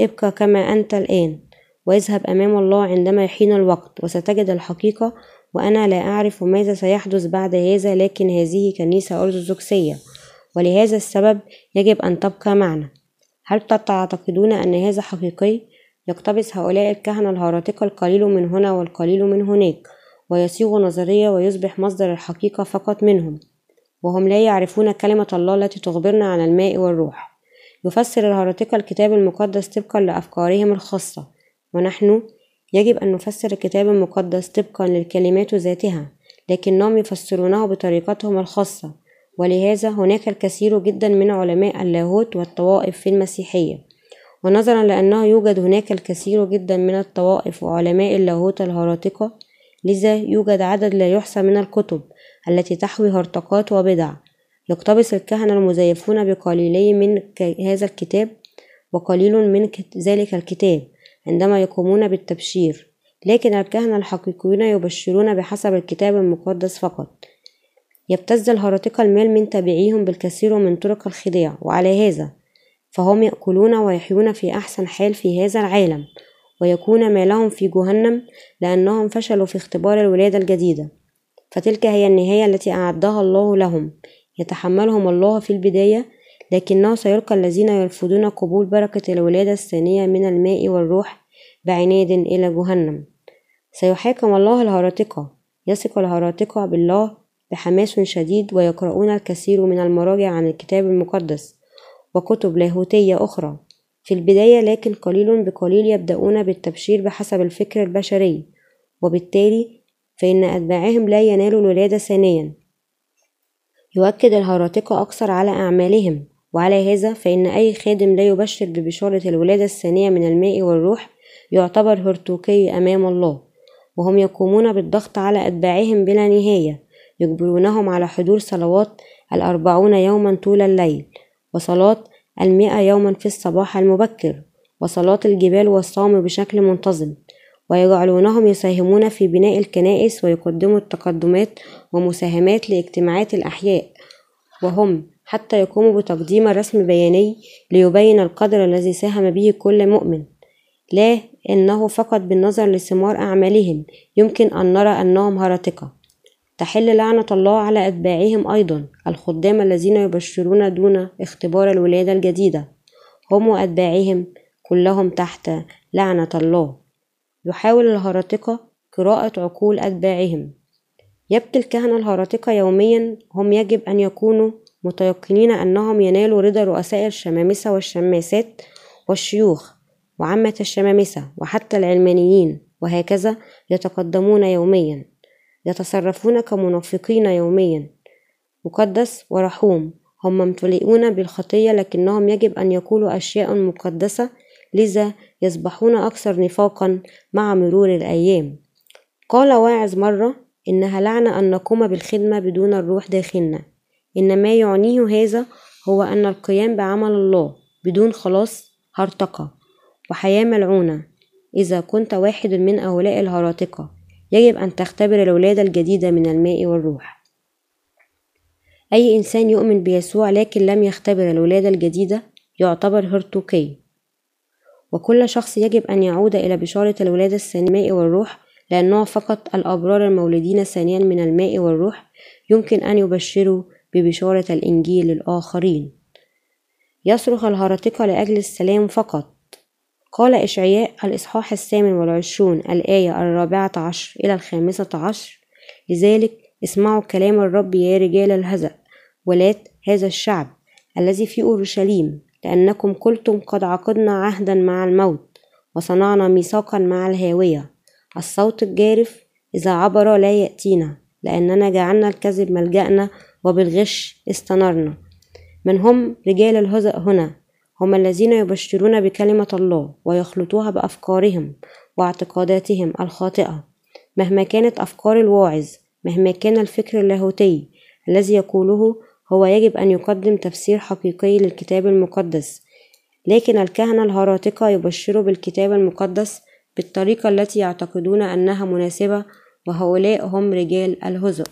ابقى كما أنت الآن وإذهب أمام الله عندما يحين الوقت وستجد الحقيقة وأنا لا أعرف ماذا سيحدث بعد هذا لكن هذه كنيسة أرثوذكسية ولهذا السبب يجب أن تبقى معنا هل تعتقدون أن هذا حقيقي؟ يقتبس هؤلاء الكهنة الهراطقة القليل من هنا والقليل من هناك ويصيغ نظرية ويصبح مصدر الحقيقة فقط منهم وهم لا يعرفون كلمة الله التي تخبرنا عن الماء والروح يفسر الهراطقة الكتاب المقدس طبقا لأفكارهم الخاصة ونحن يجب أن نفسر الكتاب المقدس طبقا للكلمات ذاتها لكنهم يفسرونه بطريقتهم الخاصة. ولهذا هناك الكثير جدا من علماء اللاهوت والطوائف في المسيحية. ونظرا لأنه يوجد هناك الكثير جدا من الطوائف وعلماء اللاهوت الهراطقة لذا يوجد عدد لا يحصى من الكتب التي تحوي هرطقات وبدع. يقتبس الكهنة المزيفون بقليلي من هذا الكتاب وقليل من ذلك الكتاب. عندما يقومون بالتبشير لكن الكهنة الحقيقيون يبشرون بحسب الكتاب المقدس فقط. يبتز الهرطقة المال من تابعيهم بالكثير من طرق الخداع وعلى هذا فهم يأكلون ويحيون في أحسن حال في هذا العالم ويكون مالهم في جهنم لأنهم فشلوا في اختبار الولادة الجديدة. فتلك هي النهاية التي أعدها الله لهم. يتحملهم الله في البداية لكنه سيلقى الذين يرفضون قبول بركة الولادة الثانية من الماء والروح بعناد إلى جهنم. سيحاكم الله الهراطقة يثق الهراطقة بالله بحماس شديد ويقرؤون الكثير من المراجع عن الكتاب المقدس وكتب لاهوتية أخرى. في البداية لكن قليل بقليل يبدأون بالتبشير بحسب الفكر البشري. وبالتالي فإن أتباعهم لا ينالوا الولادة ثانيا. يؤكد الهراطقة أكثر على أعمالهم. وعلى هذا فإن أي خادم لا يبشر ببشارة الولادة الثانية من الماء والروح يعتبر هرطوكي أمام الله وهم يقومون بالضغط على أتباعهم بلا نهاية يجبرونهم على حضور صلوات الأربعون يوما طول الليل وصلاة المئة يوما في الصباح المبكر وصلاة الجبال والصوم بشكل منتظم ويجعلونهم يساهمون في بناء الكنائس ويقدموا التقدمات ومساهمات لاجتماعات الأحياء وهم حتى يقوموا بتقديم رسم بياني ليبين القدر الذي ساهم به كل مؤمن. لا إنه فقط بالنظر لثمار أعمالهم يمكن أن نرى أنهم هرطقة تحل لعنة الله على أتباعهم أيضا الخدام الذين يبشرون دون اختبار الولادة الجديدة. هم وأتباعهم كلهم تحت لعنة الله. يحاول الهرطقة قراءة عقول أتباعهم. يبكي الكهنة الهرطقة يوميا. هم يجب أن يكونوا متيقنين أنهم ينالوا رضا رؤساء الشمامسة والشماسات والشيوخ وعامة الشمامسة وحتى العلمانيين وهكذا يتقدمون يوميا يتصرفون كمنافقين يوميا. مقدس ورحوم هم ممتلئون بالخطية لكنهم يجب أن يقولوا أشياء مقدسة لذا يصبحون أكثر نفاقا مع مرور الأيام. قال واعظ مرة إنها لعنة أن نقوم بالخدمة بدون الروح داخلنا. إن ما يعنيه هذا هو أن القيام بعمل الله بدون خلاص هرطقة وحياة ملعونة. إذا كنت واحد من هؤلاء الهراطقة يجب أن تختبر الولادة الجديدة من الماء والروح. أي إنسان يؤمن بيسوع لكن لم يختبر الولادة الجديدة يعتبر هرطوقي وكل شخص يجب أن يعود إلى بشارة الولادة الثانية والروح لأنه فقط الأبرار المولودين ثانيا من الماء والروح. يمكن أن يبشروا ببشارة الإنجيل للآخرين يصرخ الهرطقة لأجل السلام فقط. قال إشعياء الإصحاح الثامن والعشرون الآية الرابعة عشر إلى الخامسة عشر لذلك اسمعوا كلام الرب يا رجال الهزأ ولات هذا الشعب الذي في أورشليم لأنكم قلتم قد عقدنا عهدا مع الموت وصنعنا ميثاقا مع الهاوية. الصوت الجارف إذا عبر لا يأتينا لأننا جعلنا الكذب ملجأنا وبالغش استنرنا. من هم رجال الهزأ هنا؟ هم الذين يبشرون بكلمة الله ويخلطوها بأفكارهم واعتقاداتهم الخاطئة. مهما كانت أفكار الواعظ مهما كان الفكر اللاهوتي الذي يقوله هو يجب أن يقدم تفسير حقيقي للكتاب المقدس. لكن الكهنة الهراطقة يبشروا بالكتاب المقدس بالطريقة التي يعتقدون أنها مناسبة وهؤلاء هم رجال الهزء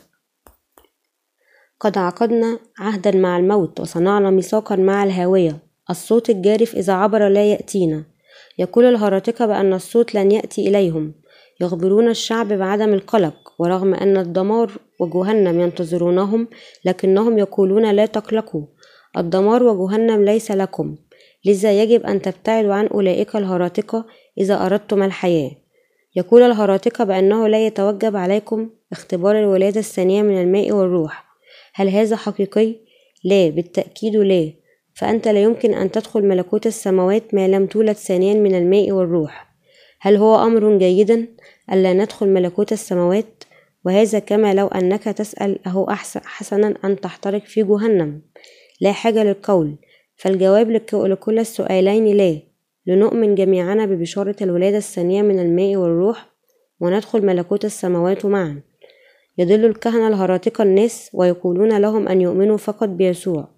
قد عقدنا عهدا مع الموت وصنعنا ميثاقا مع الهاوية الصوت الجارف إذا عبر لا يأتينا. يقول الهراطقة بأن الصوت لن يأتي إليهم. يخبرون الشعب بعدم القلق ورغم أن الدمار وجهنم ينتظرونهم لكنهم يقولون لا تقلقوا. الدمار وجهنم ليس لكم. لذا يجب أن تبتعدوا عن أولئك الهراطقة إذا أردتم الحياة. يقول الهراطقة بأنه لا يتوجب عليكم اختبار الولادة الثانية من الماء والروح. هل هذا حقيقي؟ لا بالتأكيد لا. فأنت لا يمكن أن تدخل ملكوت السماوات ما لم تولد ثانيا من الماء والروح. هل هو أمر جيدا ألا ندخل ملكوت السماوات؟ وهذا كما لو أنك تسأل أهو أحسن حسنا أن تحترق في جهنم. لا حاجة للقول. فالجواب لكل السؤالين لا. لنؤمن جميعنا ببشارة الولادة الثانية من الماء والروح وندخل ملكوت السماوات معا. يضل الكهنة الهراطقة الناس ويقولون لهم أن يؤمنوا فقط بيسوع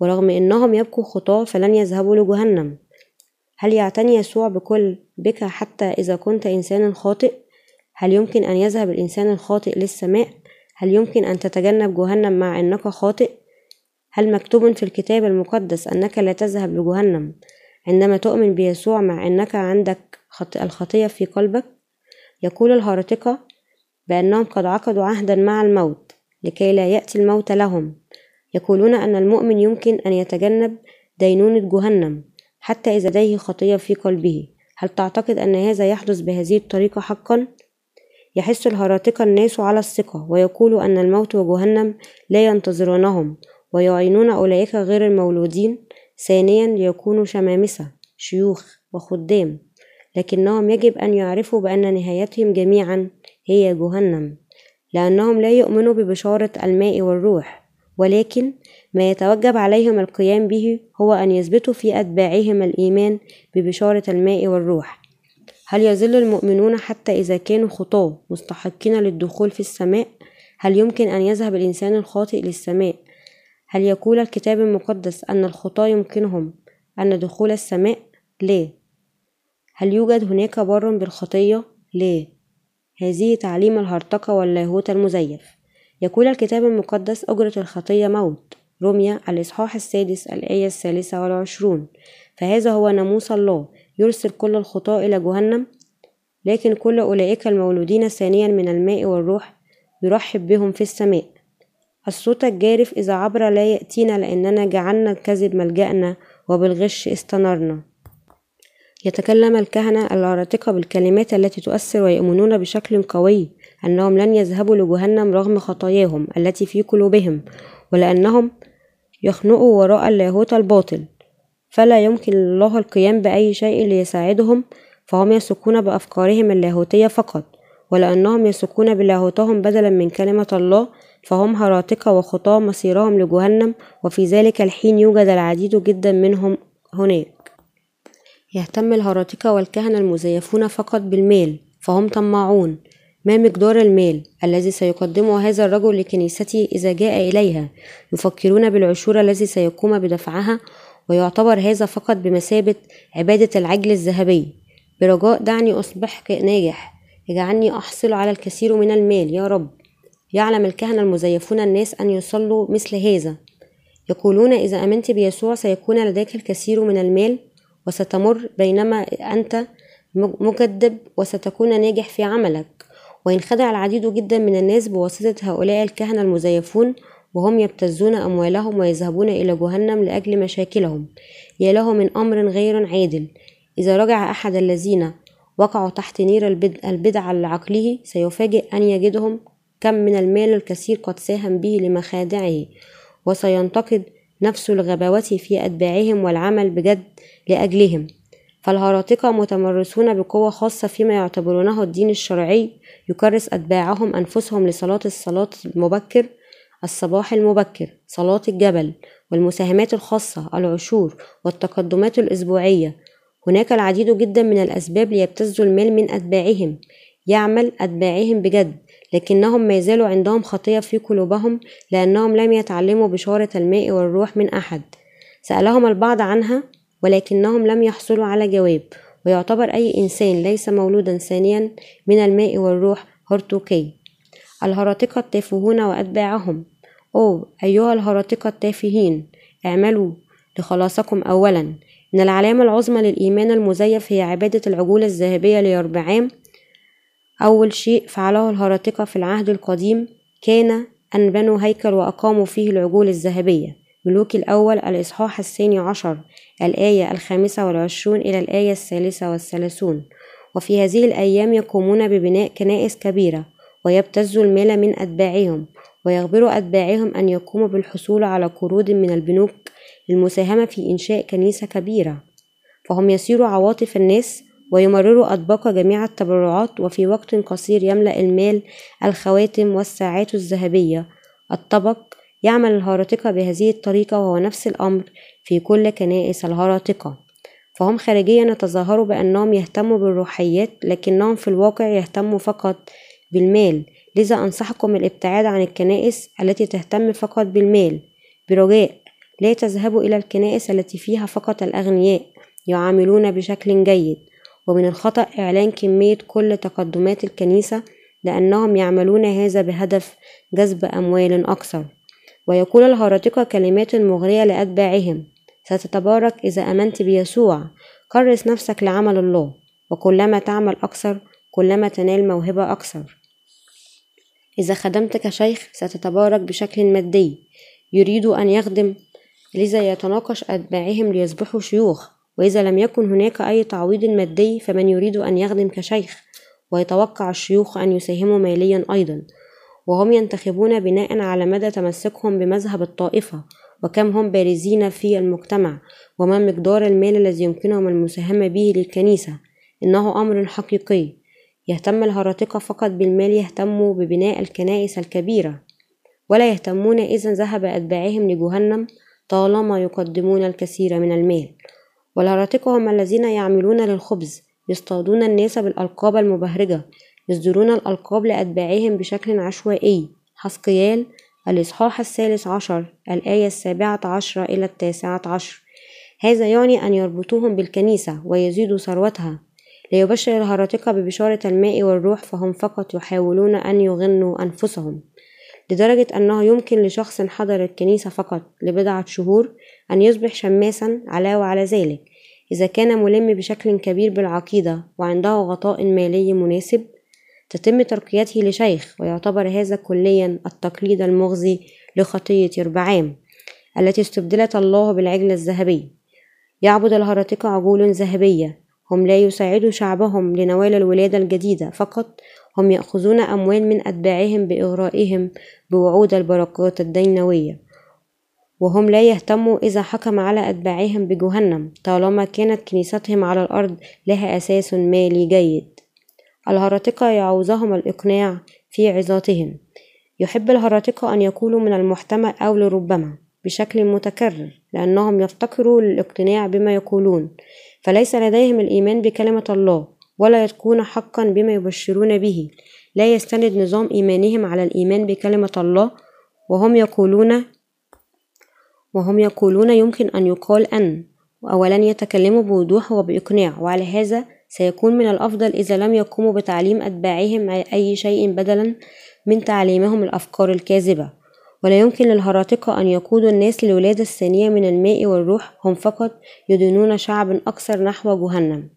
ورغم إنهم يبكوا خطاة فلن يذهبوا لجهنم هل يعتني يسوع بكل بك حتى إذا كنت إنسانا خاطئ؟ هل يمكن أن يذهب الإنسان الخاطئ للسماء؟ هل يمكن أن تتجنب جهنم مع أنك خاطئ؟ هل مكتوب في الكتاب المقدس أنك لا تذهب لجهنم عندما تؤمن بيسوع مع أنك عندك الخطية في قلبك؟ يقول الهارطقة بأنهم قد عقدوا عهدا مع الموت لكي لا يأتي الموت لهم. يقولون أن المؤمن يمكن أن يتجنب دينونة جهنم حتى إذا لديه خطية في قلبه. هل تعتقد أن هذا يحدث بهذه الطريقة حقا؟ يحس الهراطقة الناس على الثقة ويقول أن الموت وجهنم لا ينتظرونهم ويعينون أولئك غير المولودين. ثانيا ليكونوا شمامسة شيوخ وخدام لكنهم يجب أن يعرفوا بأن نهايتهم جميعا هي جهنم لأنهم لا يؤمنوا ببشارة الماء والروح ولكن ما يتوجب عليهم القيام به هو أن يثبتوا في أتباعهم الإيمان ببشارة الماء والروح هل يظل المؤمنون حتى إذا كانوا خطاة مستحقين للدخول في السماء؟ هل يمكن أن يذهب الإنسان الخاطئ للسماء؟ هل يقول الكتاب المقدس أن الخطاة يمكنهم أن دخول السماء؟ لا هل يوجد هناك بر بالخطية؟ لا هذه تعليم الهرطقة واللاهوت المزيف. يقول الكتاب المقدس أجرة الخطية موت رمية الإصحاح السادس الآية الثالثة والعشرون. فهذا هو ناموس الله يرسل كل الخطاة إلى جهنم لكن كل أولئك المولودين ثانيا من الماء والروح يرحب بهم في السماء. الصوت الجارف إذا عبر لا يأتينا لأننا جعلنا الكذب ملجأنا وبالغش استنرنا. يتكلم الكهنة العراتقة بالكلمات التي تؤثر ويؤمنون بشكل قوي أنهم لن يذهبوا لجهنم رغم خطاياهم التي في قلوبهم ولأنهم يخنقوا وراء اللاهوت الباطل. فلا يمكن لله القيام بأي شيء ليساعدهم فهم يثقون بأفكارهم اللاهوتية فقط. ولأنهم يثقون بلاهوتهم بدلا من كلمة الله فهم هراطقة وخطاة مصيرهم لجهنم وفي ذلك الحين يوجد العديد جدا منهم هناك. يهتم الهراطقة والكهنة المزيفون فقط بالمال فهم طماعون. ما مقدار المال الذي سيقدمه هذا الرجل لكنيسته إذا جاء إليها؟ يفكرون بالعشور الذي سيقوم بدفعها ويعتبر هذا فقط بمثابة عبادة العجل الذهبي. برجاء دعني أصبح ناجح. اجعلني أحصل على الكثير من المال يا رب. يعلم الكهنة المزيفون الناس أن يصلوا مثل هذا. يقولون إذا آمنت بيسوع سيكون لديك الكثير من المال وستمر بينما أنت مكذب وستكون ناجح في عملك. وينخدع العديد جدا من الناس بواسطة هؤلاء الكهنة المزيفون وهم يبتزون أموالهم ويذهبون إلى جهنم لأجل مشاكلهم. يا له من أمر غير عادل. إذا رجع أحد الذين وقعوا تحت نير البدع لعقله سيفاجئ أن يجدهم كم من المال الكثير قد ساهم به لمخادعه. وسينتقد نفس الغباوة في أتباعهم والعمل بجد لأجلهم. فالهراطقة متمرسون بقوة خاصة فيما يعتبرونه الدين الشرعي يكرس أتباعهم أنفسهم لصلاة الصلاة المبكر الصباح المبكر صلاة الجبل والمساهمات الخاصة العشور والتقدمات الأسبوعية. هناك العديد جدا من الأسباب ليبتزوا المال من أتباعهم. يعمل أتباعهم بجد. لكنهم ما يزالوا عندهم خطية في قلوبهم لأنهم لم يتعلموا بشارة الماء والروح من أحد. سألهم البعض عنها ولكنهم لم يحصلوا على جواب ويعتبر أي إنسان ليس مولودا ثانيا من الماء والروح هرطوكي الهراطقة التافهون وأتباعهم. أوه أيها الهراطقة التافهين اعملوا لخلاصكم أولا. إن العلامة العظمى للإيمان المزيف هي عبادة العجول الذهبية ليربعام أول شيء فعله الهراطقة في العهد القديم كان أن بنوا هيكل وأقاموا فيه العجول الذهبية ملوك الأول الإصحاح الثاني عشر الآية الخامسة والعشرون إلى الآية الثالثة والثلاثون. وفي هذه الأيام يقومون ببناء كنائس كبيرة ويبتزوا المال من أتباعهم ويخبروا أتباعهم أن يقوموا بالحصول على قروض من البنوك للمساهمة في إنشاء كنيسة كبيرة. فهم يسيروا عواطف الناس ويمرروا أطباق جميع التبرعات وفي وقت قصير يملأ المال الخواتم والساعات الذهبية. الطبق يعمل الهراطقة بهذه الطريقة وهو نفس الأمر في كل كنائس الهراطقة فهم خارجيا يتظاهروا بأنهم يهتموا بالروحيات لكنهم في الواقع يهتموا فقط بالمال. لذا أنصحكم الابتعاد عن الكنائس التي تهتم فقط بالمال. برجاء لا تذهبوا إلى الكنائس التي فيها فقط الأغنياء يعاملون بشكل جيد. ومن الخطأ إعلان كمية كل تقدمات الكنيسة لأنهم يعملون هذا بهدف جذب أموال أكثر. ويقول الهراطقة كلمات مغرية لأتباعهم ستتبارك إذا آمنت بيسوع كرس نفسك لعمل الله وكلما تعمل أكثر كلما تنال موهبة أكثر. إذا خدمت كشيخ ستتبارك بشكل مادي يريد أن يخدم لذا يتناقش أتباعهم ليصبحوا شيوخ. وإذا لم يكن هناك أي تعويض مادي فمن يريد أن يخدم كشيخ ويتوقع الشيوخ أن يساهموا ماليا أيضا. وهم ينتخبون بناء على مدى تمسكهم بمذهب الطائفة وكم هم بارزين في المجتمع وما مقدار المال الذي يمكنهم المساهمة به للكنيسة. إنه أمر حقيقي. يهتم الهراطقة فقط بالمال يهتموا ببناء الكنائس الكبيرة. ولا يهتمون إذا ذهب أتباعهم لجهنم طالما يقدمون الكثير من المال. والهراطقة هم الذين يعملون للخبز يصطادون الناس بالألقاب المبهرجة يصدرون الألقاب لأتباعهم بشكل عشوائي. حسقيال الإصحاح الثالث عشر الآية السابعة عشرة إلى التاسعة عشر. هذا يعني أن يربطوهم بالكنيسة ويزيدوا ثروتها. ليبشر الهراطقة ببشارة الماء والروح فهم فقط يحاولون أن يغنوا أنفسهم. لدرجة أنه يمكن لشخص حضر الكنيسة فقط لبضعة شهور أن يصبح شماسا علاوة على ذلك إذا كان ملم بشكل كبير بالعقيدة وعنده غطاء مالي مناسب تتم ترقيته لشيخ ويعتبر هذا كليا التقليد المغزي لخطية يربعام التي استبدلت الله بالعجل الذهبي. يعبد الهرطقة عجول ذهبية هم لا يساعدوا شعبهم لنوال الولادة الجديدة فقط هم يأخذون أموال من أتباعهم بإغرائهم بوعود البركات الدينوية وهم لا يهتموا إذا حكم على أتباعهم بجهنم طالما كانت كنيستهم على الأرض لها أساس مالي جيد. الهرطقة يعوزهم الإقناع في عظاتهم. يحب الهرطقة أن يقولوا من المحتمل أو لربما بشكل متكرر لأنهم يفتقروا للاقتناع بما يقولون فليس لديهم الإيمان بكلمة الله. ولا يتقون حقا بما يبشرون به. لا يستند نظام إيمانهم على الإيمان بكلمة الله وهم يقولون وهم يقولون يمكن أن يقال أن ولن يتكلموا بوضوح وبإقناع وعلى هذا سيكون من الأفضل إذا لم يقوموا بتعليم أتباعهم أي شيء بدلا من تعليمهم الأفكار الكاذبة. ولا يمكن للهراطقة أن يقودوا الناس للولادة الثانية من الماء والروح هم فقط يدينون شعب أكثر نحو جهنم.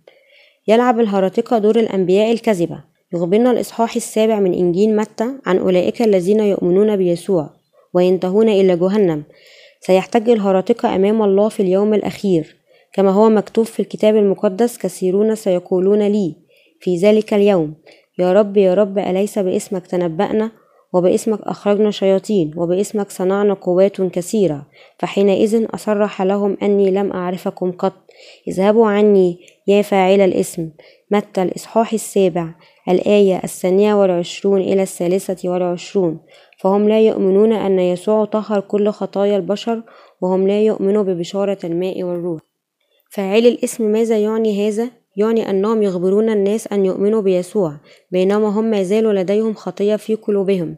يلعب الهراطقة دور الأنبياء الكذبة يخبرنا الإصحاح السابع من إنجيل متى عن أولئك الذين يؤمنون بيسوع وينتهون إلى جهنم. سيحتج الهراطقة أمام الله في اليوم الأخير. كما هو مكتوب في الكتاب المقدس كثيرون سيقولون لي في ذلك اليوم يا رب يا رب أليس باسمك تنبأنا؟ وباسمك أخرجنا شياطين وباسمك صنعنا قوات كثيرة فحينئذ أصرح لهم أني لم أعرفكم قط. اذهبوا عني يا فاعل الاسم. متى الإصحاح السابع؟ الآية الثانية والعشرون إلى الثالثة والعشرون. فهم لا يؤمنون أن يسوع طهر كل خطايا البشر وهم لا يؤمنوا ببشارة الماء والروح. فاعل الاسم ماذا يعني هذا؟ يعني أنهم يخبرون الناس أن يؤمنوا بيسوع بينما هم ما زالوا لديهم خطية في قلوبهم.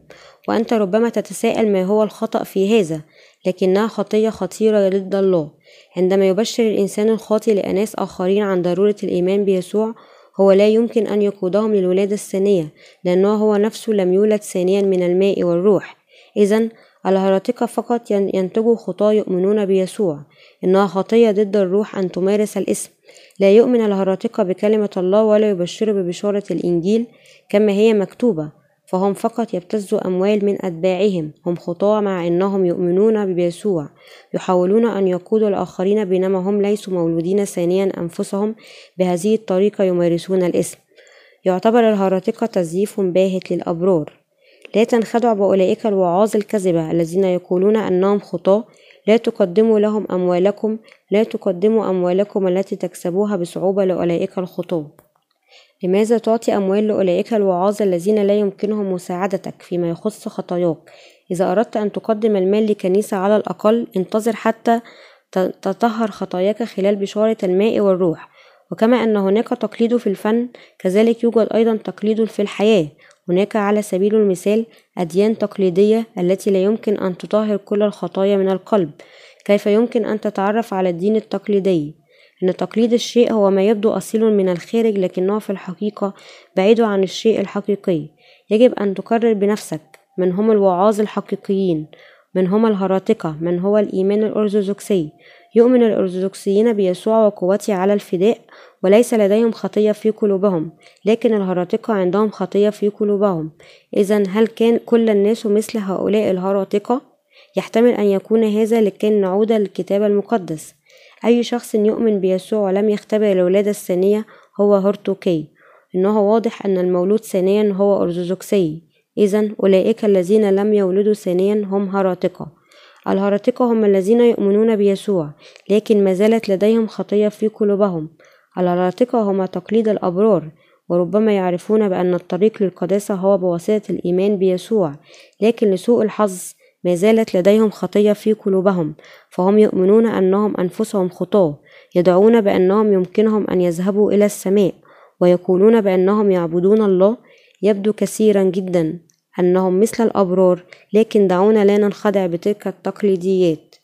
وأنت ربما تتساءل ما هو الخطأ في هذا لكنها خطية خطيرة ضد الله. عندما يبشر الإنسان الخاطئ لأناس آخرين عن ضرورة الإيمان بيسوع هو لا يمكن أن يقودهم للولادة الثانية لأنه هو نفسه لم يولد ثانيا من الماء والروح. إذا الهرطقة فقط ينتجوا خطاة يؤمنون بيسوع. إنها خطية ضد الروح أن تمارس الإسم. لا يؤمن الهرطقة بكلمة الله ولا يبشر ببشارة الإنجيل كما هي مكتوبة فهم فقط يبتزوا أموال من أتباعهم هم خطاة مع أنهم يؤمنون بيسوع يحاولون أن يقودوا الآخرين بينما هم ليسوا مولودين ثانيا أنفسهم بهذه الطريقة يمارسون الإسم. يعتبر الهرطقة تزييف باهت للأبرار. لا تنخدعوا بأولئك الوعاظ الكذبة الذين يقولون أنهم خطاة لا تقدموا لهم أموالكم لا تقدموا أموالكم التي تكسبوها بصعوبة لأولئك الخطاة لماذا تعطي أموال لأولئك الوعاظ الذين لا يمكنهم مساعدتك فيما يخص خطاياك؟ إذا أردت أن تقدم المال لكنيسة على الأقل انتظر حتى تطهر خطاياك خلال بشارة الماء والروح. وكما أن هناك تقليد في الفن كذلك يوجد أيضا تقليد في الحياة. هناك على سبيل المثال أديان تقليدية التي لا يمكن أن تطهر كل الخطايا من القلب. كيف يمكن أن تتعرف على الدين التقليدي؟ أن تقليد الشيء هو ما يبدو أصيل من الخارج لكنه في الحقيقة بعيد عن الشيء الحقيقي. يجب أن تقرر بنفسك من هم الوعاظ الحقيقيين من هم الهراطقة من هو الإيمان الأرثوذكسي. يؤمن الأرثوذكسيين بيسوع وقوته على الفداء وليس لديهم خطية في قلوبهم لكن الهراطقة عندهم خطية في قلوبهم. إذا هل كان كل الناس مثل هؤلاء الهراطقة؟ يحتمل أن يكون هذا لكي نعود للكتاب المقدس. أي شخص يؤمن بيسوع ولم يختبر الولادة الثانية هو هرطوكي إنه واضح أن المولود ثانيا هو أرثوذكسي إذا أولئك الذين لم يولدوا ثانيا هم هراطقة الهراطقة هم الذين يؤمنون بيسوع لكن ما زالت لديهم خطية في قلوبهم. الهراطقة هم تقليد الأبرار وربما يعرفون بأن الطريق للقداسة هو بواسطة الإيمان بيسوع لكن لسوء الحظ ما زالت لديهم خطية في قلوبهم فهم يؤمنون أنهم أنفسهم خطاة يدعون بأنهم يمكنهم أن يذهبوا إلى السماء ويقولون بأنهم يعبدون الله يبدو كثيرا جدا أنهم مثل الأبرار لكن دعونا لا ننخدع بتلك التقليديات.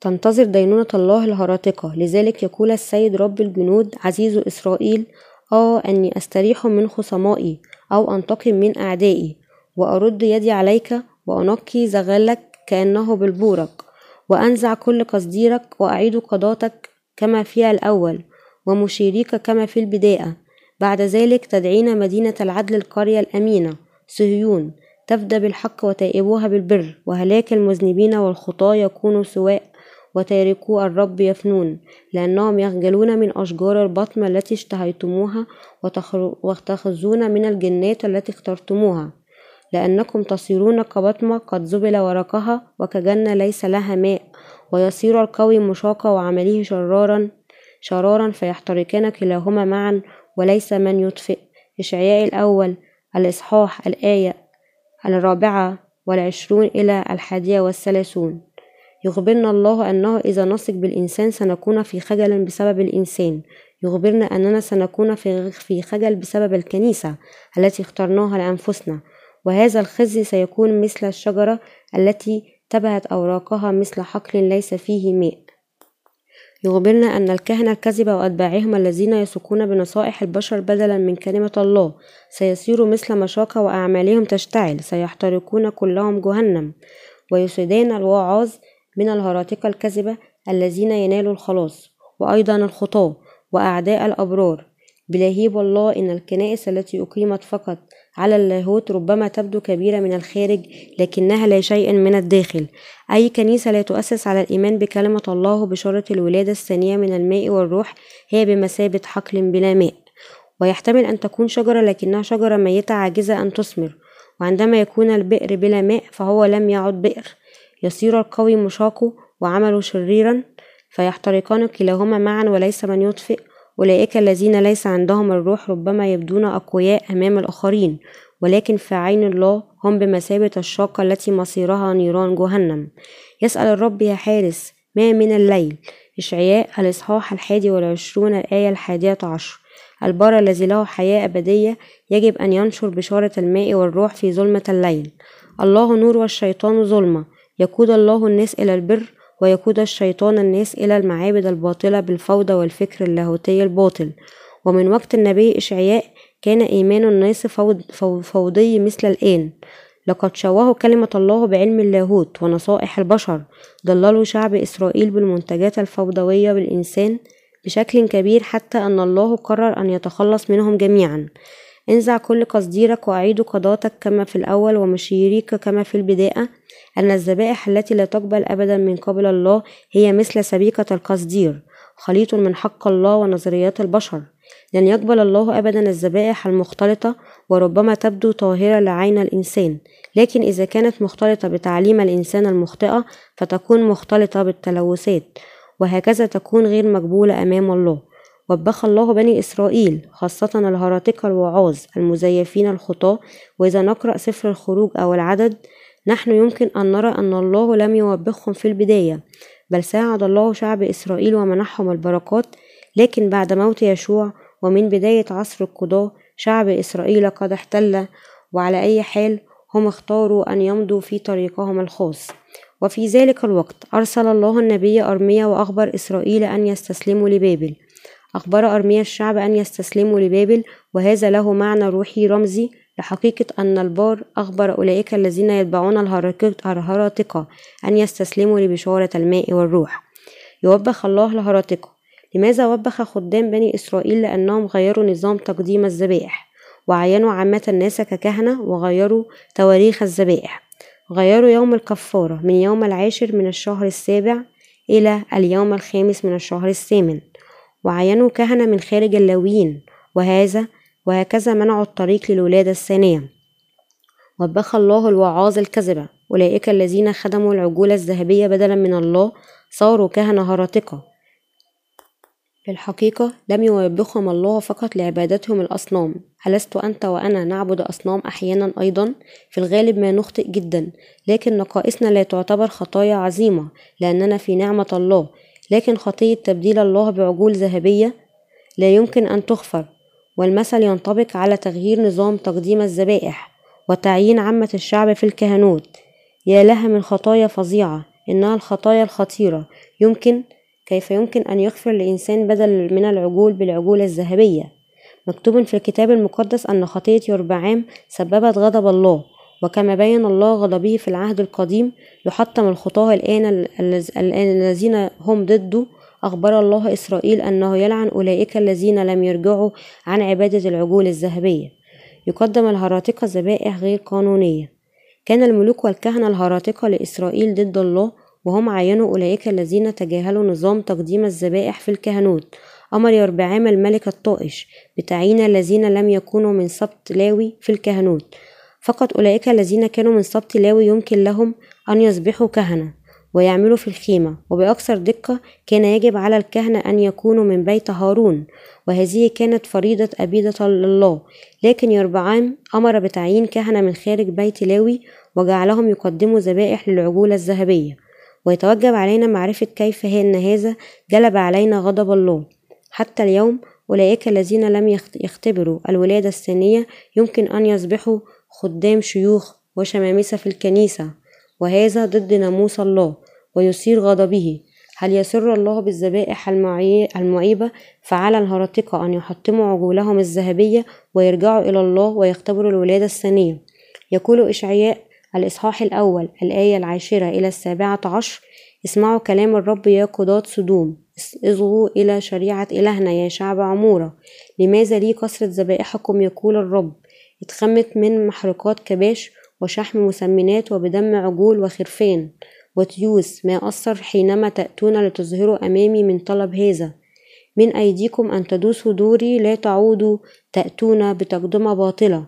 تنتظر دينونة الله الهراطقة لذلك يقول السيد رب الجنود عزيز إسرائيل آه أني أستريح من خصمائي أو أنتقم من أعدائي وأرد يدي عليك وأنقي زغلك كأنه بالبورق وأنزع كل قصديرك وأعيد قضاتك كما في الأول ومشيريك كما في البداية. بعد ذلك تدعين مدينة العدل القرية الأمينة صهيون. تفدى بالحق وتائبوها بالبر وهلاك المذنبين والخطاة يكونوا سواء وتاركو الرب يفنون لأنهم يخجلون من أشجار البطم التي اشتهيتموها وتخزون من الجنات التي اخترتموها. لأنكم تصيرون كبطمة قد زبل ورقها وكجنة ليس لها ماء ويصير القوي مشاقة وعمله شرارا شرارا فيحترقان كلاهما معا وليس من يطفئ. إشعياء الأول الإصحاح الآية الرابعة والعشرون إلى الحادية والثلاثون. يخبرنا الله أنه إذا نثق بالإنسان سنكون في خجل بسبب الإنسان. يخبرنا أننا سنكون في خجل بسبب الكنيسة التي اخترناها لأنفسنا. وهذا الخزي سيكون مثل الشجرة التي تبهت أوراقها مثل حقل ليس فيه ماء. يخبرنا أن الكهنة الكذبة وأتباعهم الذين يسوقون بنصائح البشر بدلا من كلمة الله. سيصيروا مثل مشاقة وأعمالهم تشتعل. سيحترقون كلهم جهنم. ويسدان الوعاظ من الهراطقة الكذبة الذين ينالوا الخلاص. وأيضا الخطاة وأعداء الأبرار. بلهيب الله إن الكنائس التي أقيمت فقط على اللاهوت ربما تبدو كبيرة من الخارج لكنها لا شيء من الداخل. أي كنيسة لا تؤسس على الإيمان بكلمة الله بشارة الولادة الثانية من الماء والروح هي بمثابة حقل بلا ماء. ويحتمل أن تكون شجرة لكنها شجرة ميتة عاجزة أن تثمر. وعندما يكون البئر بلا ماء فهو لم يعد بئر. يصير القوي مشاقه وعمله شريرا فيحترقان كلاهما معا وليس من يطفئ. أولئك الذين ليس عندهم الروح ربما يبدون أقوياء أمام الآخرين ولكن في عين الله هم بمثابة الشاقة التي مصيرها نيران جهنم. يسأل الرب يا حارس ما من الليل؟ إشعياء الإصحاح الحادي والعشرون الآية الحادية عشر. البار الذي له حياة أبدية يجب أن ينشر بشارة الماء والروح في ظلمة الليل. الله نور والشيطان ظلمة. يقود الله الناس إلى البر ويقود الشيطان الناس إلى المعابد الباطلة بالفوضى والفكر اللاهوتي الباطل. ومن وقت النبي إشعياء كان إيمان الناس فوض فوضي مثل الآن. لقد شوهوا كلمة الله بعلم اللاهوت ونصائح البشر. ضللوا شعب إسرائيل بالمنتجات الفوضوية بالإنسان بشكل كبير حتى أن الله قرر أن يتخلص منهم جميعا. انزع كل قصديرك وأعيد قضاتك كما في الأول ومشيريك كما في البداية. أن الذبائح التي لا تقبل أبدا من قبل الله هي مثل سبيكة القصدير خليط من حق الله ونظريات البشر. لن يقبل الله أبدا الذبائح المختلطة وربما تبدو طاهرة لعين الإنسان. لكن إذا كانت مختلطة بتعليم الإنسان المخطئة فتكون مختلطة بالتلوثات وهكذا تكون غير مقبولة أمام الله. وبخ الله بني إسرائيل خاصة الهراطقة الوعاظ المزيفين الخطاة وإذا نقرأ سفر الخروج أو العدد نحن يمكن أن نرى أن الله لم يوبخهم في البداية بل ساعد الله شعب إسرائيل ومنحهم البركات لكن بعد موت يشوع ومن بداية عصر القضاة شعب إسرائيل قد احتل وعلى أي حال هم اختاروا أن يمضوا في طريقهم الخاص. وفي ذلك الوقت أرسل الله النبي أرميا وأخبر إسرائيل أن يستسلموا لبابل. أخبر أرميا الشعب أن يستسلموا لبابل وهذا له معنى روحي رمزي لحقيقة أن البار أخبر أولئك الذين يتبعون الهراطقة أن يستسلموا لبشارة الماء والروح. يوبخ الله الهراطقة لماذا وبخ خدام بني إسرائيل؟ لأنهم غيروا نظام تقديم الذبائح وعينوا عامة الناس ككهنة وغيروا تواريخ الذبائح. غيروا يوم الكفارة من يوم العاشر من الشهر السابع إلى اليوم الخامس من الشهر الثامن وعينوا كهنة من خارج اللاويين وهذا وهكذا منعوا الطريق للولادة الثانية. وبخ الله الوعاظ الكذبة. أولئك الذين خدموا العجول الذهبية بدلا من الله صاروا كهنة هراطقة في الحقيقة لم يوبخهم الله فقط لعبادتهم الأصنام. ألست أنت وأنا نعبد أصنام أحيانا أيضا؟ في الغالب ما نخطئ جدا. لكن نقائصنا لا تعتبر خطايا عظيمة لأننا في نعمة الله. لكن خطية تبديل الله بعجول ذهبية لا يمكن أن تغفر. والمثل ينطبق على تغيير نظام تقديم الذبائح وتعيين عامة الشعب في الكهنوت. يا لها من خطايا فظيعة إنها الخطايا الخطيرة. يمكن كيف يمكن أن يغفر لإنسان بدل من العجول بالعجول الذهبية؟ مكتوب في الكتاب المقدس أن خطية يربعام سببت غضب الله وكما بين الله غضبه في العهد القديم يحطم الخطاة الآن الذين هم ضده أخبر الله إسرائيل أنه يلعن أولئك الذين لم يرجعوا عن عبادة العجول الذهبية. يقدم الهراطقة ذبائح غير قانونية. كان الملوك والكهنة الهراطقة لإسرائيل ضد الله وهم عينوا أولئك الذين تجاهلوا نظام تقديم الذبائح في الكهنوت. أمر يربعام الملك الطائش بتعيين الذين لم يكونوا من سبط لاوي في الكهنوت. فقط أولئك الذين كانوا من سبط لاوي يمكن لهم أن يصبحوا كهنة. ويعملوا في الخيمة وبأكثر دقة كان يجب على الكهنة أن يكونوا من بيت هارون وهذه كانت فريضة أبيدة لله. لكن يربعام أمر بتعيين كهنة من خارج بيت لاوي وجعلهم يقدموا ذبائح للعجولة الذهبية. ويتوجب علينا معرفة كيف أن هذا جلب علينا غضب الله. حتى اليوم أولئك الذين لم يختبروا الولادة الثانية يمكن أن يصبحوا خدام شيوخ وشمامسة في الكنيسة. وهذا ضد ناموس الله ويثير غضبه. هل يسر الله بالذبائح المعيبة؟ فعلى الهرطقة أن يحطموا عجولهم الذهبية ويرجعوا إلى الله ويختبروا الولادة الثانية. يقول إشعياء الإصحاح الأول الآية العاشرة إلى السابعة عشر اسمعوا كلام الرب يا قضاة صدوم. اصغوا إلى شريعة إلهنا يا شعب عمورة. لماذا لي كثرة ذبائحكم؟ يقول الرب. اتخمت من محرقات كباش وشحم مسمنات وبدم عجول وخرفان وتيوس ما أثر حينما تأتون لتظهروا أمامي من طلب هذا. من أيديكم أن تدوسوا دوري لا تعودوا تأتون بتقدمة باطلة.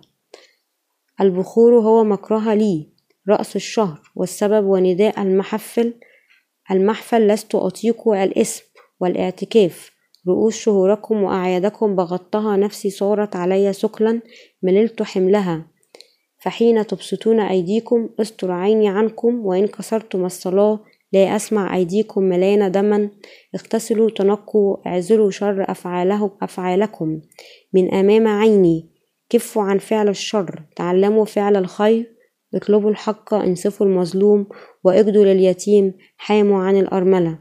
البخور هو مكره لي. رأس الشهر والسبب ونداء المحفل. المحفل لست أطيق الاسم والاعتكاف. رؤوس شهوركم وأعيادكم بغضتها نفسي صارت علي ثقلا مللت حملها. فحين تبسطون أيديكم استر عيني عنكم وإن كسرتم الصلاة لا أسمع أيديكم مليان دما. اغتسلوا تنقوا اعزلوا شر أفعاله أفعالكم. من أمام عيني كفوا عن فعل الشر تعلموا فعل الخير. اطلبوا الحق انصفوا المظلوم واجدوا لليتيم حاموا عن الأرملة.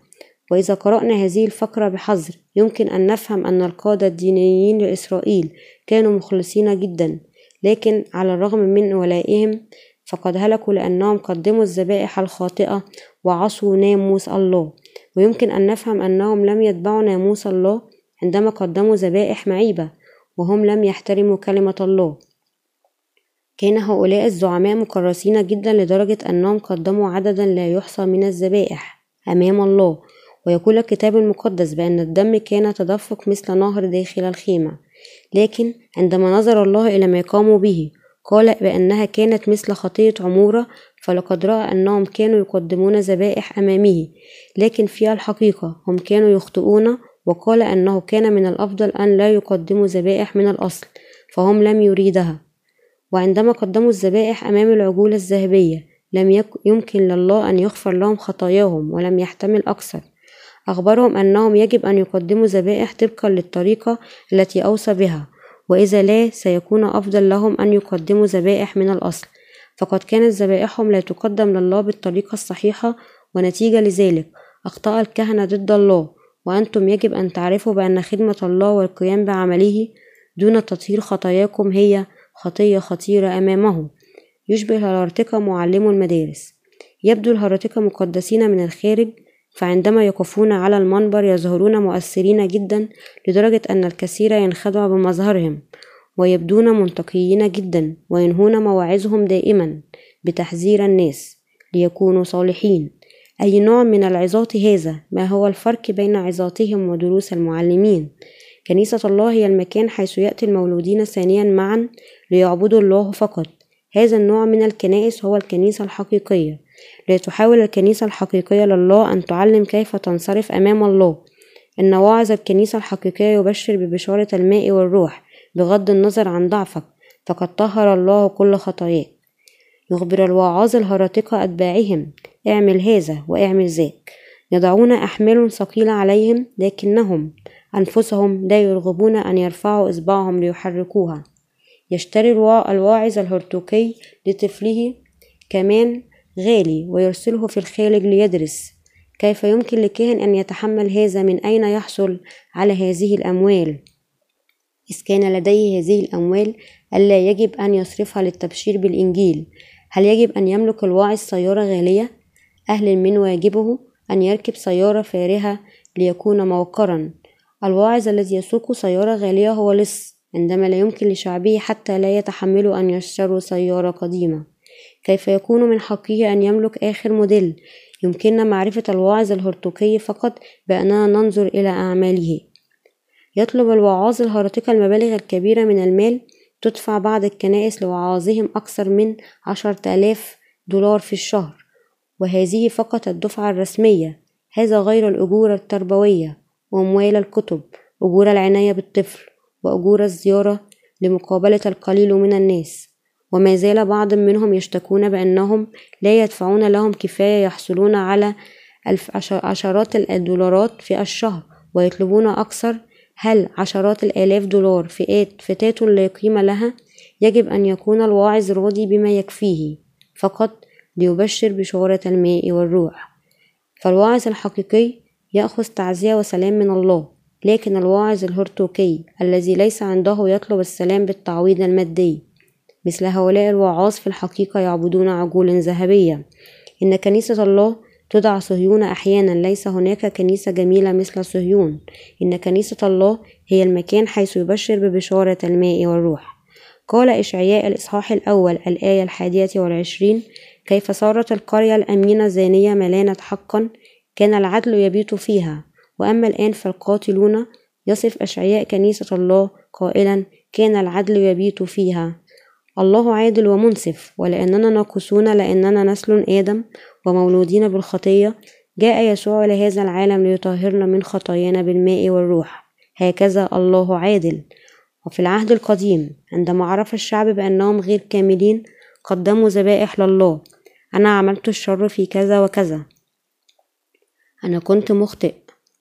وإذا قرأنا هذه الفقرة بحذر يمكن أن نفهم أن القادة الدينيين لإسرائيل كانوا مخلصين جدا. لكن على الرغم من ولائهم فقد هلكوا لأنهم قدموا الذبائح الخاطئة وعصوا ناموس الله. ويمكن أن نفهم أنهم لم يتبعوا ناموس الله عندما قدموا ذبائح معيبة وهم لم يحترموا كلمة الله. كان هؤلاء الزعماء مكرسين جدا لدرجة أنهم قدموا عددا لا يحصى من الذبائح أمام الله. ويقول الكتاب المقدس بأن الدم كان تدفق مثل نهر داخل الخيمة. لكن عندما نظر الله إلى ما قاموا به قال بأنها كانت مثل خطية عمورة فلقد رأى أنهم كانوا يقدمون ذبائح أمامه لكن في الحقيقة هم كانوا يخطئون وقال أنه كان من الأفضل أن لا يقدموا ذبائح من الأصل فهم لم يريدها. وعندما قدموا الذبائح أمام العجول الذهبية لم يمكن لله أن يغفر لهم خطاياهم ولم يحتمل أكثر. أخبرهم أنهم يجب أن يقدموا ذبائح طبقا للطريقة التي أوصى بها وإذا لا سيكون أفضل لهم أن يقدموا ذبائح من الأصل. فقد كانت ذبائحهم لا تقدم لله بالطريقة الصحيحة ونتيجة لذلك. أخطأ الكهنة ضد الله وأنتم يجب أن تعرفوا بأن خدمة الله والقيام بعمله دون تطهير خطاياكم هي خطية خطيرة أمامه. يشبه الهرطقة معلمو المدارس. يبدو الهرطقة مقدسين من الخارج فعندما يقفون على المنبر يظهرون مؤثرين جدا لدرجة أن الكثير ينخدع بمظهرهم ويبدون منطقيين جدا وينهون مواعظهم دائما بتحذير الناس ليكونوا صالحين. أي نوع من العظات هذا؟ ما هو الفرق بين عظاتهم ودروس المعلمين؟ كنيسة الله هي المكان حيث يأتي المولودين ثانيا معا ليعبدوا الله فقط. هذا النوع من الكنائس هو الكنيسة الحقيقية. لتحاول الكنيسة الحقيقية لله أن تعلم كيف تنصرف أمام الله. إن واعظ الكنيسة الحقيقية يبشر ببشارة الماء والروح بغض النظر عن ضعفك. فقد طهر الله كل خطاياك. يخبر الوعاظ الهرطقة أتباعهم. اعمل هذا واعمل ذاك. يضعون أحمال ثقيلة عليهم لكنهم أنفسهم لا يرغبون أن يرفعوا إصبعهم ليحركوها. يشتري الواعظ الهرطوقي لطفله كمان غالي ويرسله في الخارج ليدرس. كيف يمكن لكاهن أن يتحمل هذا؟ من أين يحصل على هذه الأموال؟ إذ كان لديه هذه الأموال ألا يجب أن يصرفها للتبشير بالإنجيل. هل يجب أن يملك الواعظ سيارة غالية؟ أهل من واجبه أن يركب سيارة فارهة ليكون موقرا. الواعظ الذي يسوق سيارة غالية هو لص عندما لا يمكن لشعبه حتى لا يتحملوا أن يشتروا سيارة قديمة. كيف يكون من حقه أن يملك آخر موديل يمكننا معرفة الواعظ الهرطوقي فقط بأننا ننظر إلى أعماله. يطلب الوعاظ الهرطقة المبالغ الكبيرة من المال تدفع بعض الكنائس لوعاظهم أكثر من عشرة آلاف دولار في الشهر وهذه فقط الدفعة الرسمية. هذا غير الأجور التربوية وأموال الكتب أجور العناية بالطفل وأجور الزيارة لمقابلة القليل من الناس. وما زال بعض منهم يشتكون بأنهم لا يدفعون لهم كفاية يحصلون على عشرات الدولارات في الشهر ويطلبون أكثر. هل عشرات الآلاف دولار فئات فتاة لا قيمة لها يجب أن يكون الواعظ راضي بما يكفيه؟ فقط ليبشر بشهورة الماء والروح. فالواعظ الحقيقي يأخذ تعزية وسلام من الله لكن الواعظ الهرطوكي الذي ليس عنده يطلب السلام بالتعويض المادي مثل هؤلاء الوعاظ في الحقيقة يعبدون عجول ذهبية. إن كنيسة الله تدعى صهيون أحيانا ليس هناك كنيسة جميلة مثل صهيون إن كنيسة الله هي المكان حيث يبشر ببشارة الماء والروح. قال إشعياء الإصحاح الأول الآية الحادية والعشرين كيف صارت القرية الأمينة زانية ملانة حقا كان العدل يبيت فيها. وأما الآن فالقاتلون يصف أشعياء كنيسة الله قائلا كان العدل يبيت فيها. الله عادل ومنصف ولأننا ناقصون لأننا نسل آدم ومولودين بالخطية. جاء يسوع إلى هذا العالم ليطهرنا من خطايانا بالماء والروح. هكذا الله عادل. وفي العهد القديم عندما عرف الشعب بأنهم غير كاملين قدموا ذبائح لله. أنا عملت الشر في كذا وكذا. أنا كنت مخطئ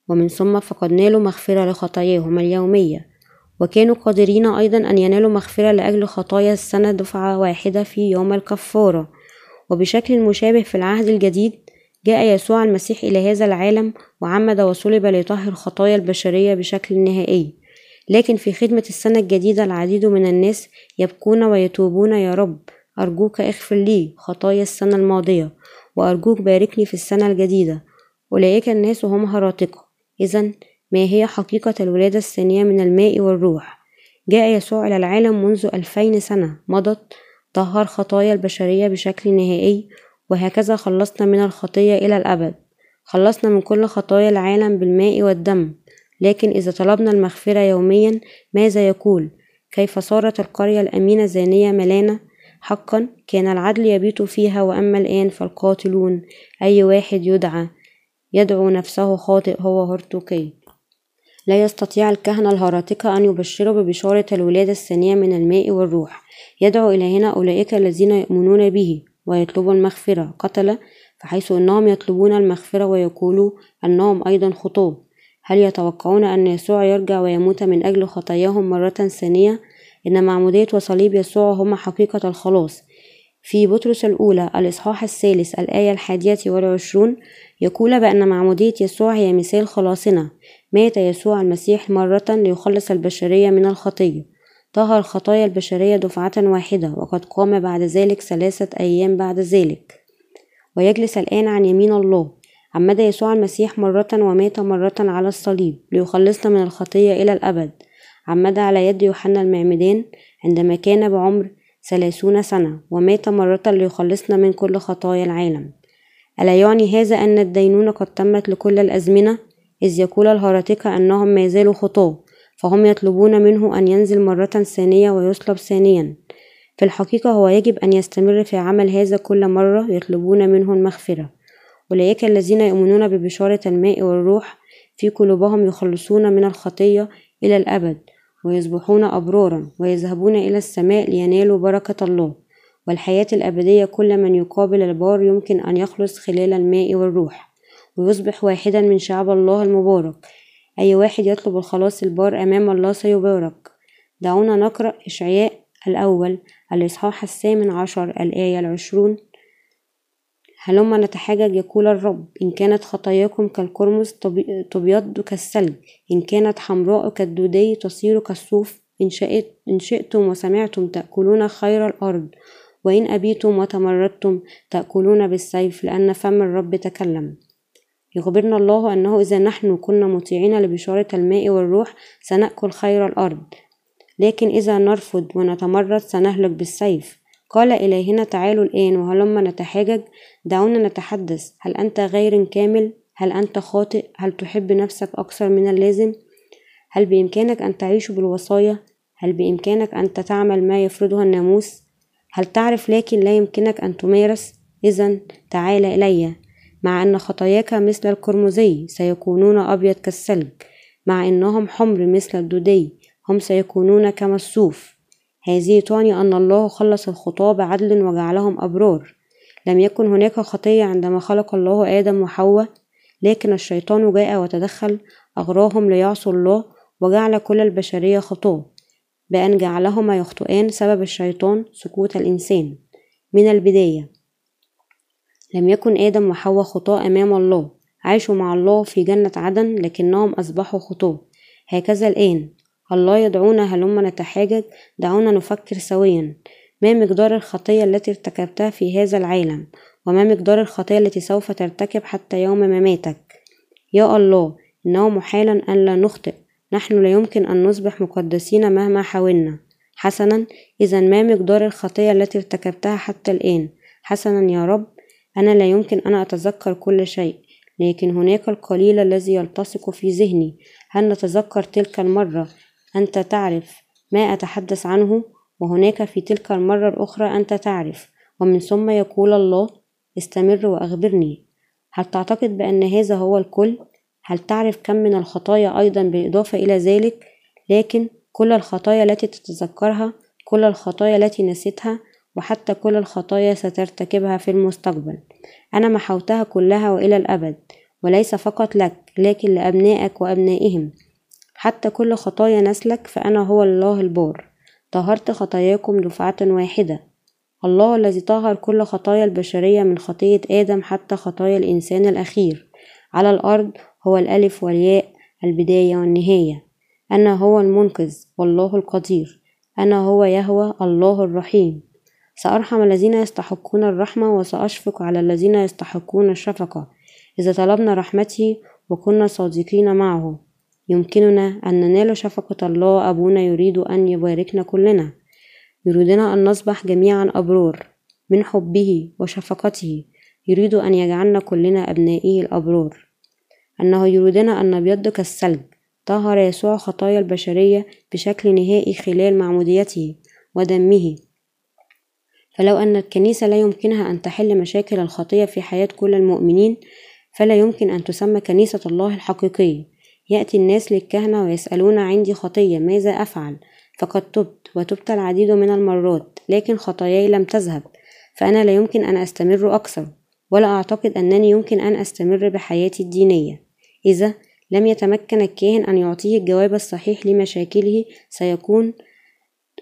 ومن ثم فقد نالوا مغفرة لخطاياهم اليومية. وكانوا قادرين أيضا أن ينالوا مغفرة لأجل خطايا السنة دفعة واحدة في يوم الكفارة. وبشكل مشابه في العهد الجديد جاء يسوع المسيح إلى هذا العالم وعمد وصلب ليطهر خطايا البشرية بشكل نهائي. لكن في خدمة السنة الجديدة العديد من الناس يبكون ويتوبون يا رب. أرجوك اغفر لي خطايا السنة الماضية وأرجوك باركني في السنة الجديدة. أولئك الناس هم هراطقة إذا ما هي حقيقة الولادة الثانية من الماء والروح؟ جاء يسوع إلى العالم منذ ألفين سنة مضت طهر خطايا البشرية بشكل نهائي وهكذا خلصنا من الخطية إلى الأبد. خلصنا من كل خطايا العالم بالماء والدم. لكن إذا طلبنا المغفرة يوميا ماذا يقول؟ كيف صارت القرية الأمينة زانية ملانة حقا كان العدل يبيت فيها وأما الآن فالقاتلون أي واحد يدعى يدعو نفسه خاطئ هو هرطوكي لا يستطيع الكهنة الهراطقة أن يبشروا ببشارة الولادة الثانية من الماء والروح. يدعو إلى هنا أولئك الذين يؤمنون به ويطلبوا المغفرة. قتل فحيث أنهم يطلبون المغفرة ويقولوا أنهم أيضا خطوب هل يتوقعون أن يسوع يرجع ويموت من أجل خطاياهم مرة ثانية؟ إن معمودية وصليب يسوع هما حقيقة الخلاص. في بطرس الأولى الإصحاح الثالث الآية الحادية والعشرون يقول بأن معمودية يسوع هي مثال خلاصنا. مات يسوع المسيح مرة ليخلص البشرية من الخطية. طهر خطايا البشرية دفعة واحدة وقد قام بعد ذلك ثلاثة أيام بعد ذلك. ويجلس الآن عن يمين الله. عمد يسوع المسيح مرة ومات مرة على الصليب ليخلصنا من الخطية إلى الأبد. عمد على يد يوحنا المعمدان عندما كان بعمر ثلاثون سنة ومات مرة ليخلصنا من كل خطايا العالم. ألا يعني هذا أن الدينونة قد تمت لكل الأزمنة؟ إذ يقول الهرطقة أنهم ما زالوا خطاة فهم يطلبون منه أن ينزل مرة ثانية ويصلب ثانيا. في الحقيقة هو يجب أن يستمر في عمل هذا كل مرة يطلبون منه المغفرة. أولئك الذين يؤمنون ببشارة الماء والروح في قلوبهم يخلصون من الخطية إلى الأبد ويصبحون أبرارا ويذهبون إلى السماء لينالوا بركة الله. والحياة الأبدية كل من يقابل البار يمكن أن يخلص خلال الماء والروح. ويصبح واحدا من شعب الله المبارك. أي واحد يطلب الخلاص البار أمام الله سيبارك. دعونا نقرأ إشعياء الأول الإصحاح الثامن عشر الآية العشرون. هلما نتحاجج يقول الرب إن كانت خطاياكم كالقرمز تبيض كالثلج. إن كانت حمراء كالدودي تصير كالصوف. إن, شئت إن شئتم وسمعتم تأكلون خير الأرض. وإن أبيتم وتمردتم تأكلون بالسيف لأن فم الرب تكلم. يخبرنا الله أنه إذا نحن كنا مطيعين لبشارة الماء والروح سنأكل خير الأرض. لكن إذا نرفض ونتمرد سنهلك بالسيف. قال إلهنا تعالوا الآن وهلما نتحاجج؟ دعونا نتحدث. هل أنت غير كامل؟ هل أنت خاطئ؟ هل تحب نفسك أكثر من اللازم؟ هل بإمكانك أن تعيش بالوصايا؟ هل بإمكانك أن تعمل ما يفرضها الناموس؟ هل تعرف لكن لا يمكنك أن تمارس؟ إذا تعال إلي. مع أن خطاياك مثل القرمزي سيكونون أبيض كالثلج مع أنهم حمر مثل الدودي هم سيكونون كما الصوف هذه تعني أن الله خلص الخطاة بعدل وجعلهم أبرار. لم يكن هناك خطية عندما خلق الله آدم وحواء لكن الشيطان جاء وتدخل أغراهم ليعصوا الله وجعل كل البشرية خطاة بأن جعلهما يخطئان سبب الشيطان سقوط الإنسان. من البداية. لم يكن آدم وحواء خطاة أمام الله. عاشوا مع الله في جنة عدن لكنهم أصبحوا خطاة هكذا الآن. الله يدعونا هلما نتحاجج؟ دعونا نفكر سويا. ما مقدار الخطية التي ارتكبتها في هذا العالم؟ وما مقدار الخطية التي سوف ترتكب حتى يوم مماتك؟ يا الله إنه محالا أن لا نخطئ. نحن لا يمكن أن نصبح مقدسين مهما حاولنا. حسنا. إذا ما مقدار الخطية التي ارتكبتها حتى الآن؟ حسنا يا رب. أنا لا يمكن أن أتذكر كل شيء لكن هناك القليل الذي يلتصق في ذهني. هل نتذكر تلك المرة؟ أنت تعرف. ما أتحدث عنه؟ وهناك في تلك المرة الأخرى أنت تعرف. ومن ثم يقول الله استمر وأخبرني. هل تعتقد بأن هذا هو الكل؟ هل تعرف كم من الخطايا أيضا بالإضافة إلى ذلك؟ لكن كل الخطايا التي تتذكرها كل الخطايا التي نسيتها وحتى كل الخطايا سترتكبها في المستقبل. أنا محوتها كلها وإلى الأبد وليس فقط لك لكن لأبنائك وأبنائهم. حتى كل خطايا نسلك فأنا هو الله البار. طهرت خطاياكم دفعة واحدة. الله الذي طهر كل خطايا البشرية من خطية آدم حتى خطايا الإنسان الأخير. على الأرض هو الألف والياء البداية والنهاية. أنا هو المنقذ والله القدير. أنا هو يهوى الله الرحيم. سأرحم الذين يستحقون الرحمة وسأشفق على الذين يستحقون الشفقة. إذا طلبنا رحمته وكنا صادقين معه يمكننا أن ننال شفقة الله. أبونا يريد أن يباركنا كلنا. يريدنا أن نصبح جميعا أبرار من حبه وشفقته. يريد أن يجعلنا كلنا أبنائه الأبرار. أنه يريدنا أن نبيض كالثلج طهر يسوع خطايا البشرية بشكل نهائي خلال معموديته ودمه. فلو أن الكنيسة لا يمكنها أن تحل مشاكل الخطية في حياة كل المؤمنين فلا يمكن أن تسمى كنيسة الله الحقيقية. يأتي الناس للكهنة ويسألون عندي خطية ماذا أفعل؟ فقد تبت وتبت العديد من المرات لكن خطاياي لم تذهب فأنا لا يمكن أن أستمر أكثر ولا أعتقد أنني يمكن أن أستمر بحياتي الدينية. إذا لم يتمكن الكاهن أن يعطيه الجواب الصحيح لمشاكله سيكون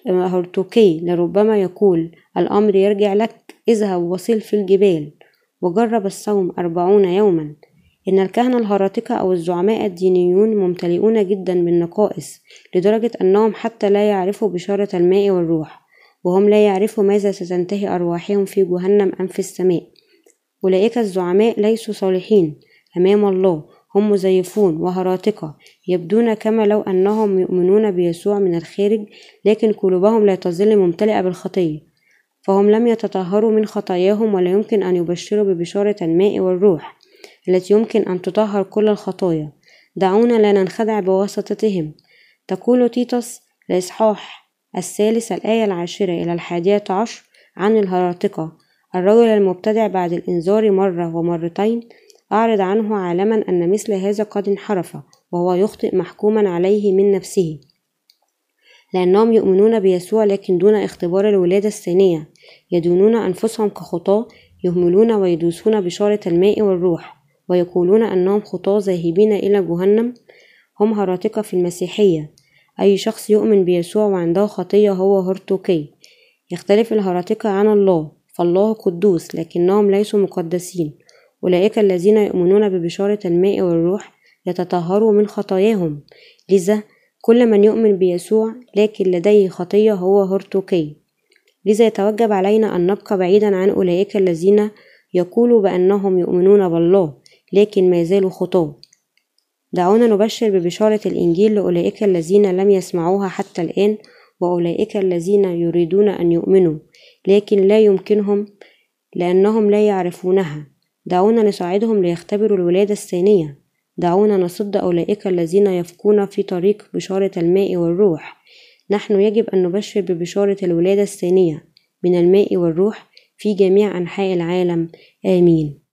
هرتوكي لربما يقول الأمر يرجع لك إذهب وصل في الجبال وجرب الصوم أربعون يوما. إن الكهنة الهراطقة أو الزعماء الدينيون ممتلئون جدا بالنقائص لدرجة أنهم حتى لا يعرفوا بشارة الماء والروح وهم لا يعرفوا ماذا ستنتهي أرواحهم في جهنم أم في السماء. أولئك الزعماء ليسوا صالحين أمام الله هم مزيفون وهراطقة يبدون كما لو أنهم يؤمنون بيسوع من الخارج لكن قلوبهم لا تزال ممتلئة بالخطية. فهم لم يتطهروا من خطاياهم ولا يمكن أن يبشروا ببشارة الماء والروح التي يمكن أن تطهر كل الخطايا. دعونا لا ننخدع بواسطتهم. تقول تيتوس الإصحاح الثالث الآية العاشرة إلى الحادية عشر عن الهراطقة الرجل المبتدع بعد الإنذار مرة ومرتين أعرض عنه عالما أن مثل هذا قد انحرف وهو يخطئ محكوما عليه من نفسه. لأنهم يؤمنون بيسوع لكن دون اختبار الولادة الثانية. يدونون أنفسهم كخطاة يهملون ويدوسون بشارة الماء والروح ويقولون أنهم خطاة ذاهبين إلى جهنم. هم هراطقة في المسيحية. أي شخص يؤمن بيسوع وعنده خطية هو هرطوكي يختلف الهراطقة عن الله فالله قدوس لكنهم ليسوا مقدسين. أولئك الذين يؤمنون ببشارة الماء والروح يتطهروا من خطاياهم. لذا كل من يؤمن بيسوع لكن لديه خطية هو هرطوكي لذا يتوجب علينا أن نبقى بعيدا عن أولئك الذين يقولوا بأنهم يؤمنون بالله لكن ما زالوا خطاة. دعونا نبشر ببشارة الإنجيل لأولئك الذين لم يسمعوها حتى الآن وأولئك الذين يريدون أن يؤمنوا لكن لا يمكنهم لأنهم لا يعرفونها. دعونا نساعدهم ليختبروا الولادة الثانية. دعونا نصد أولئك الذين يفكون في طريق بشارة الماء والروح. نحن يجب أن نبشر ببشارة الولادة الثانية. من الماء والروح في جميع أنحاء العالم. آمين.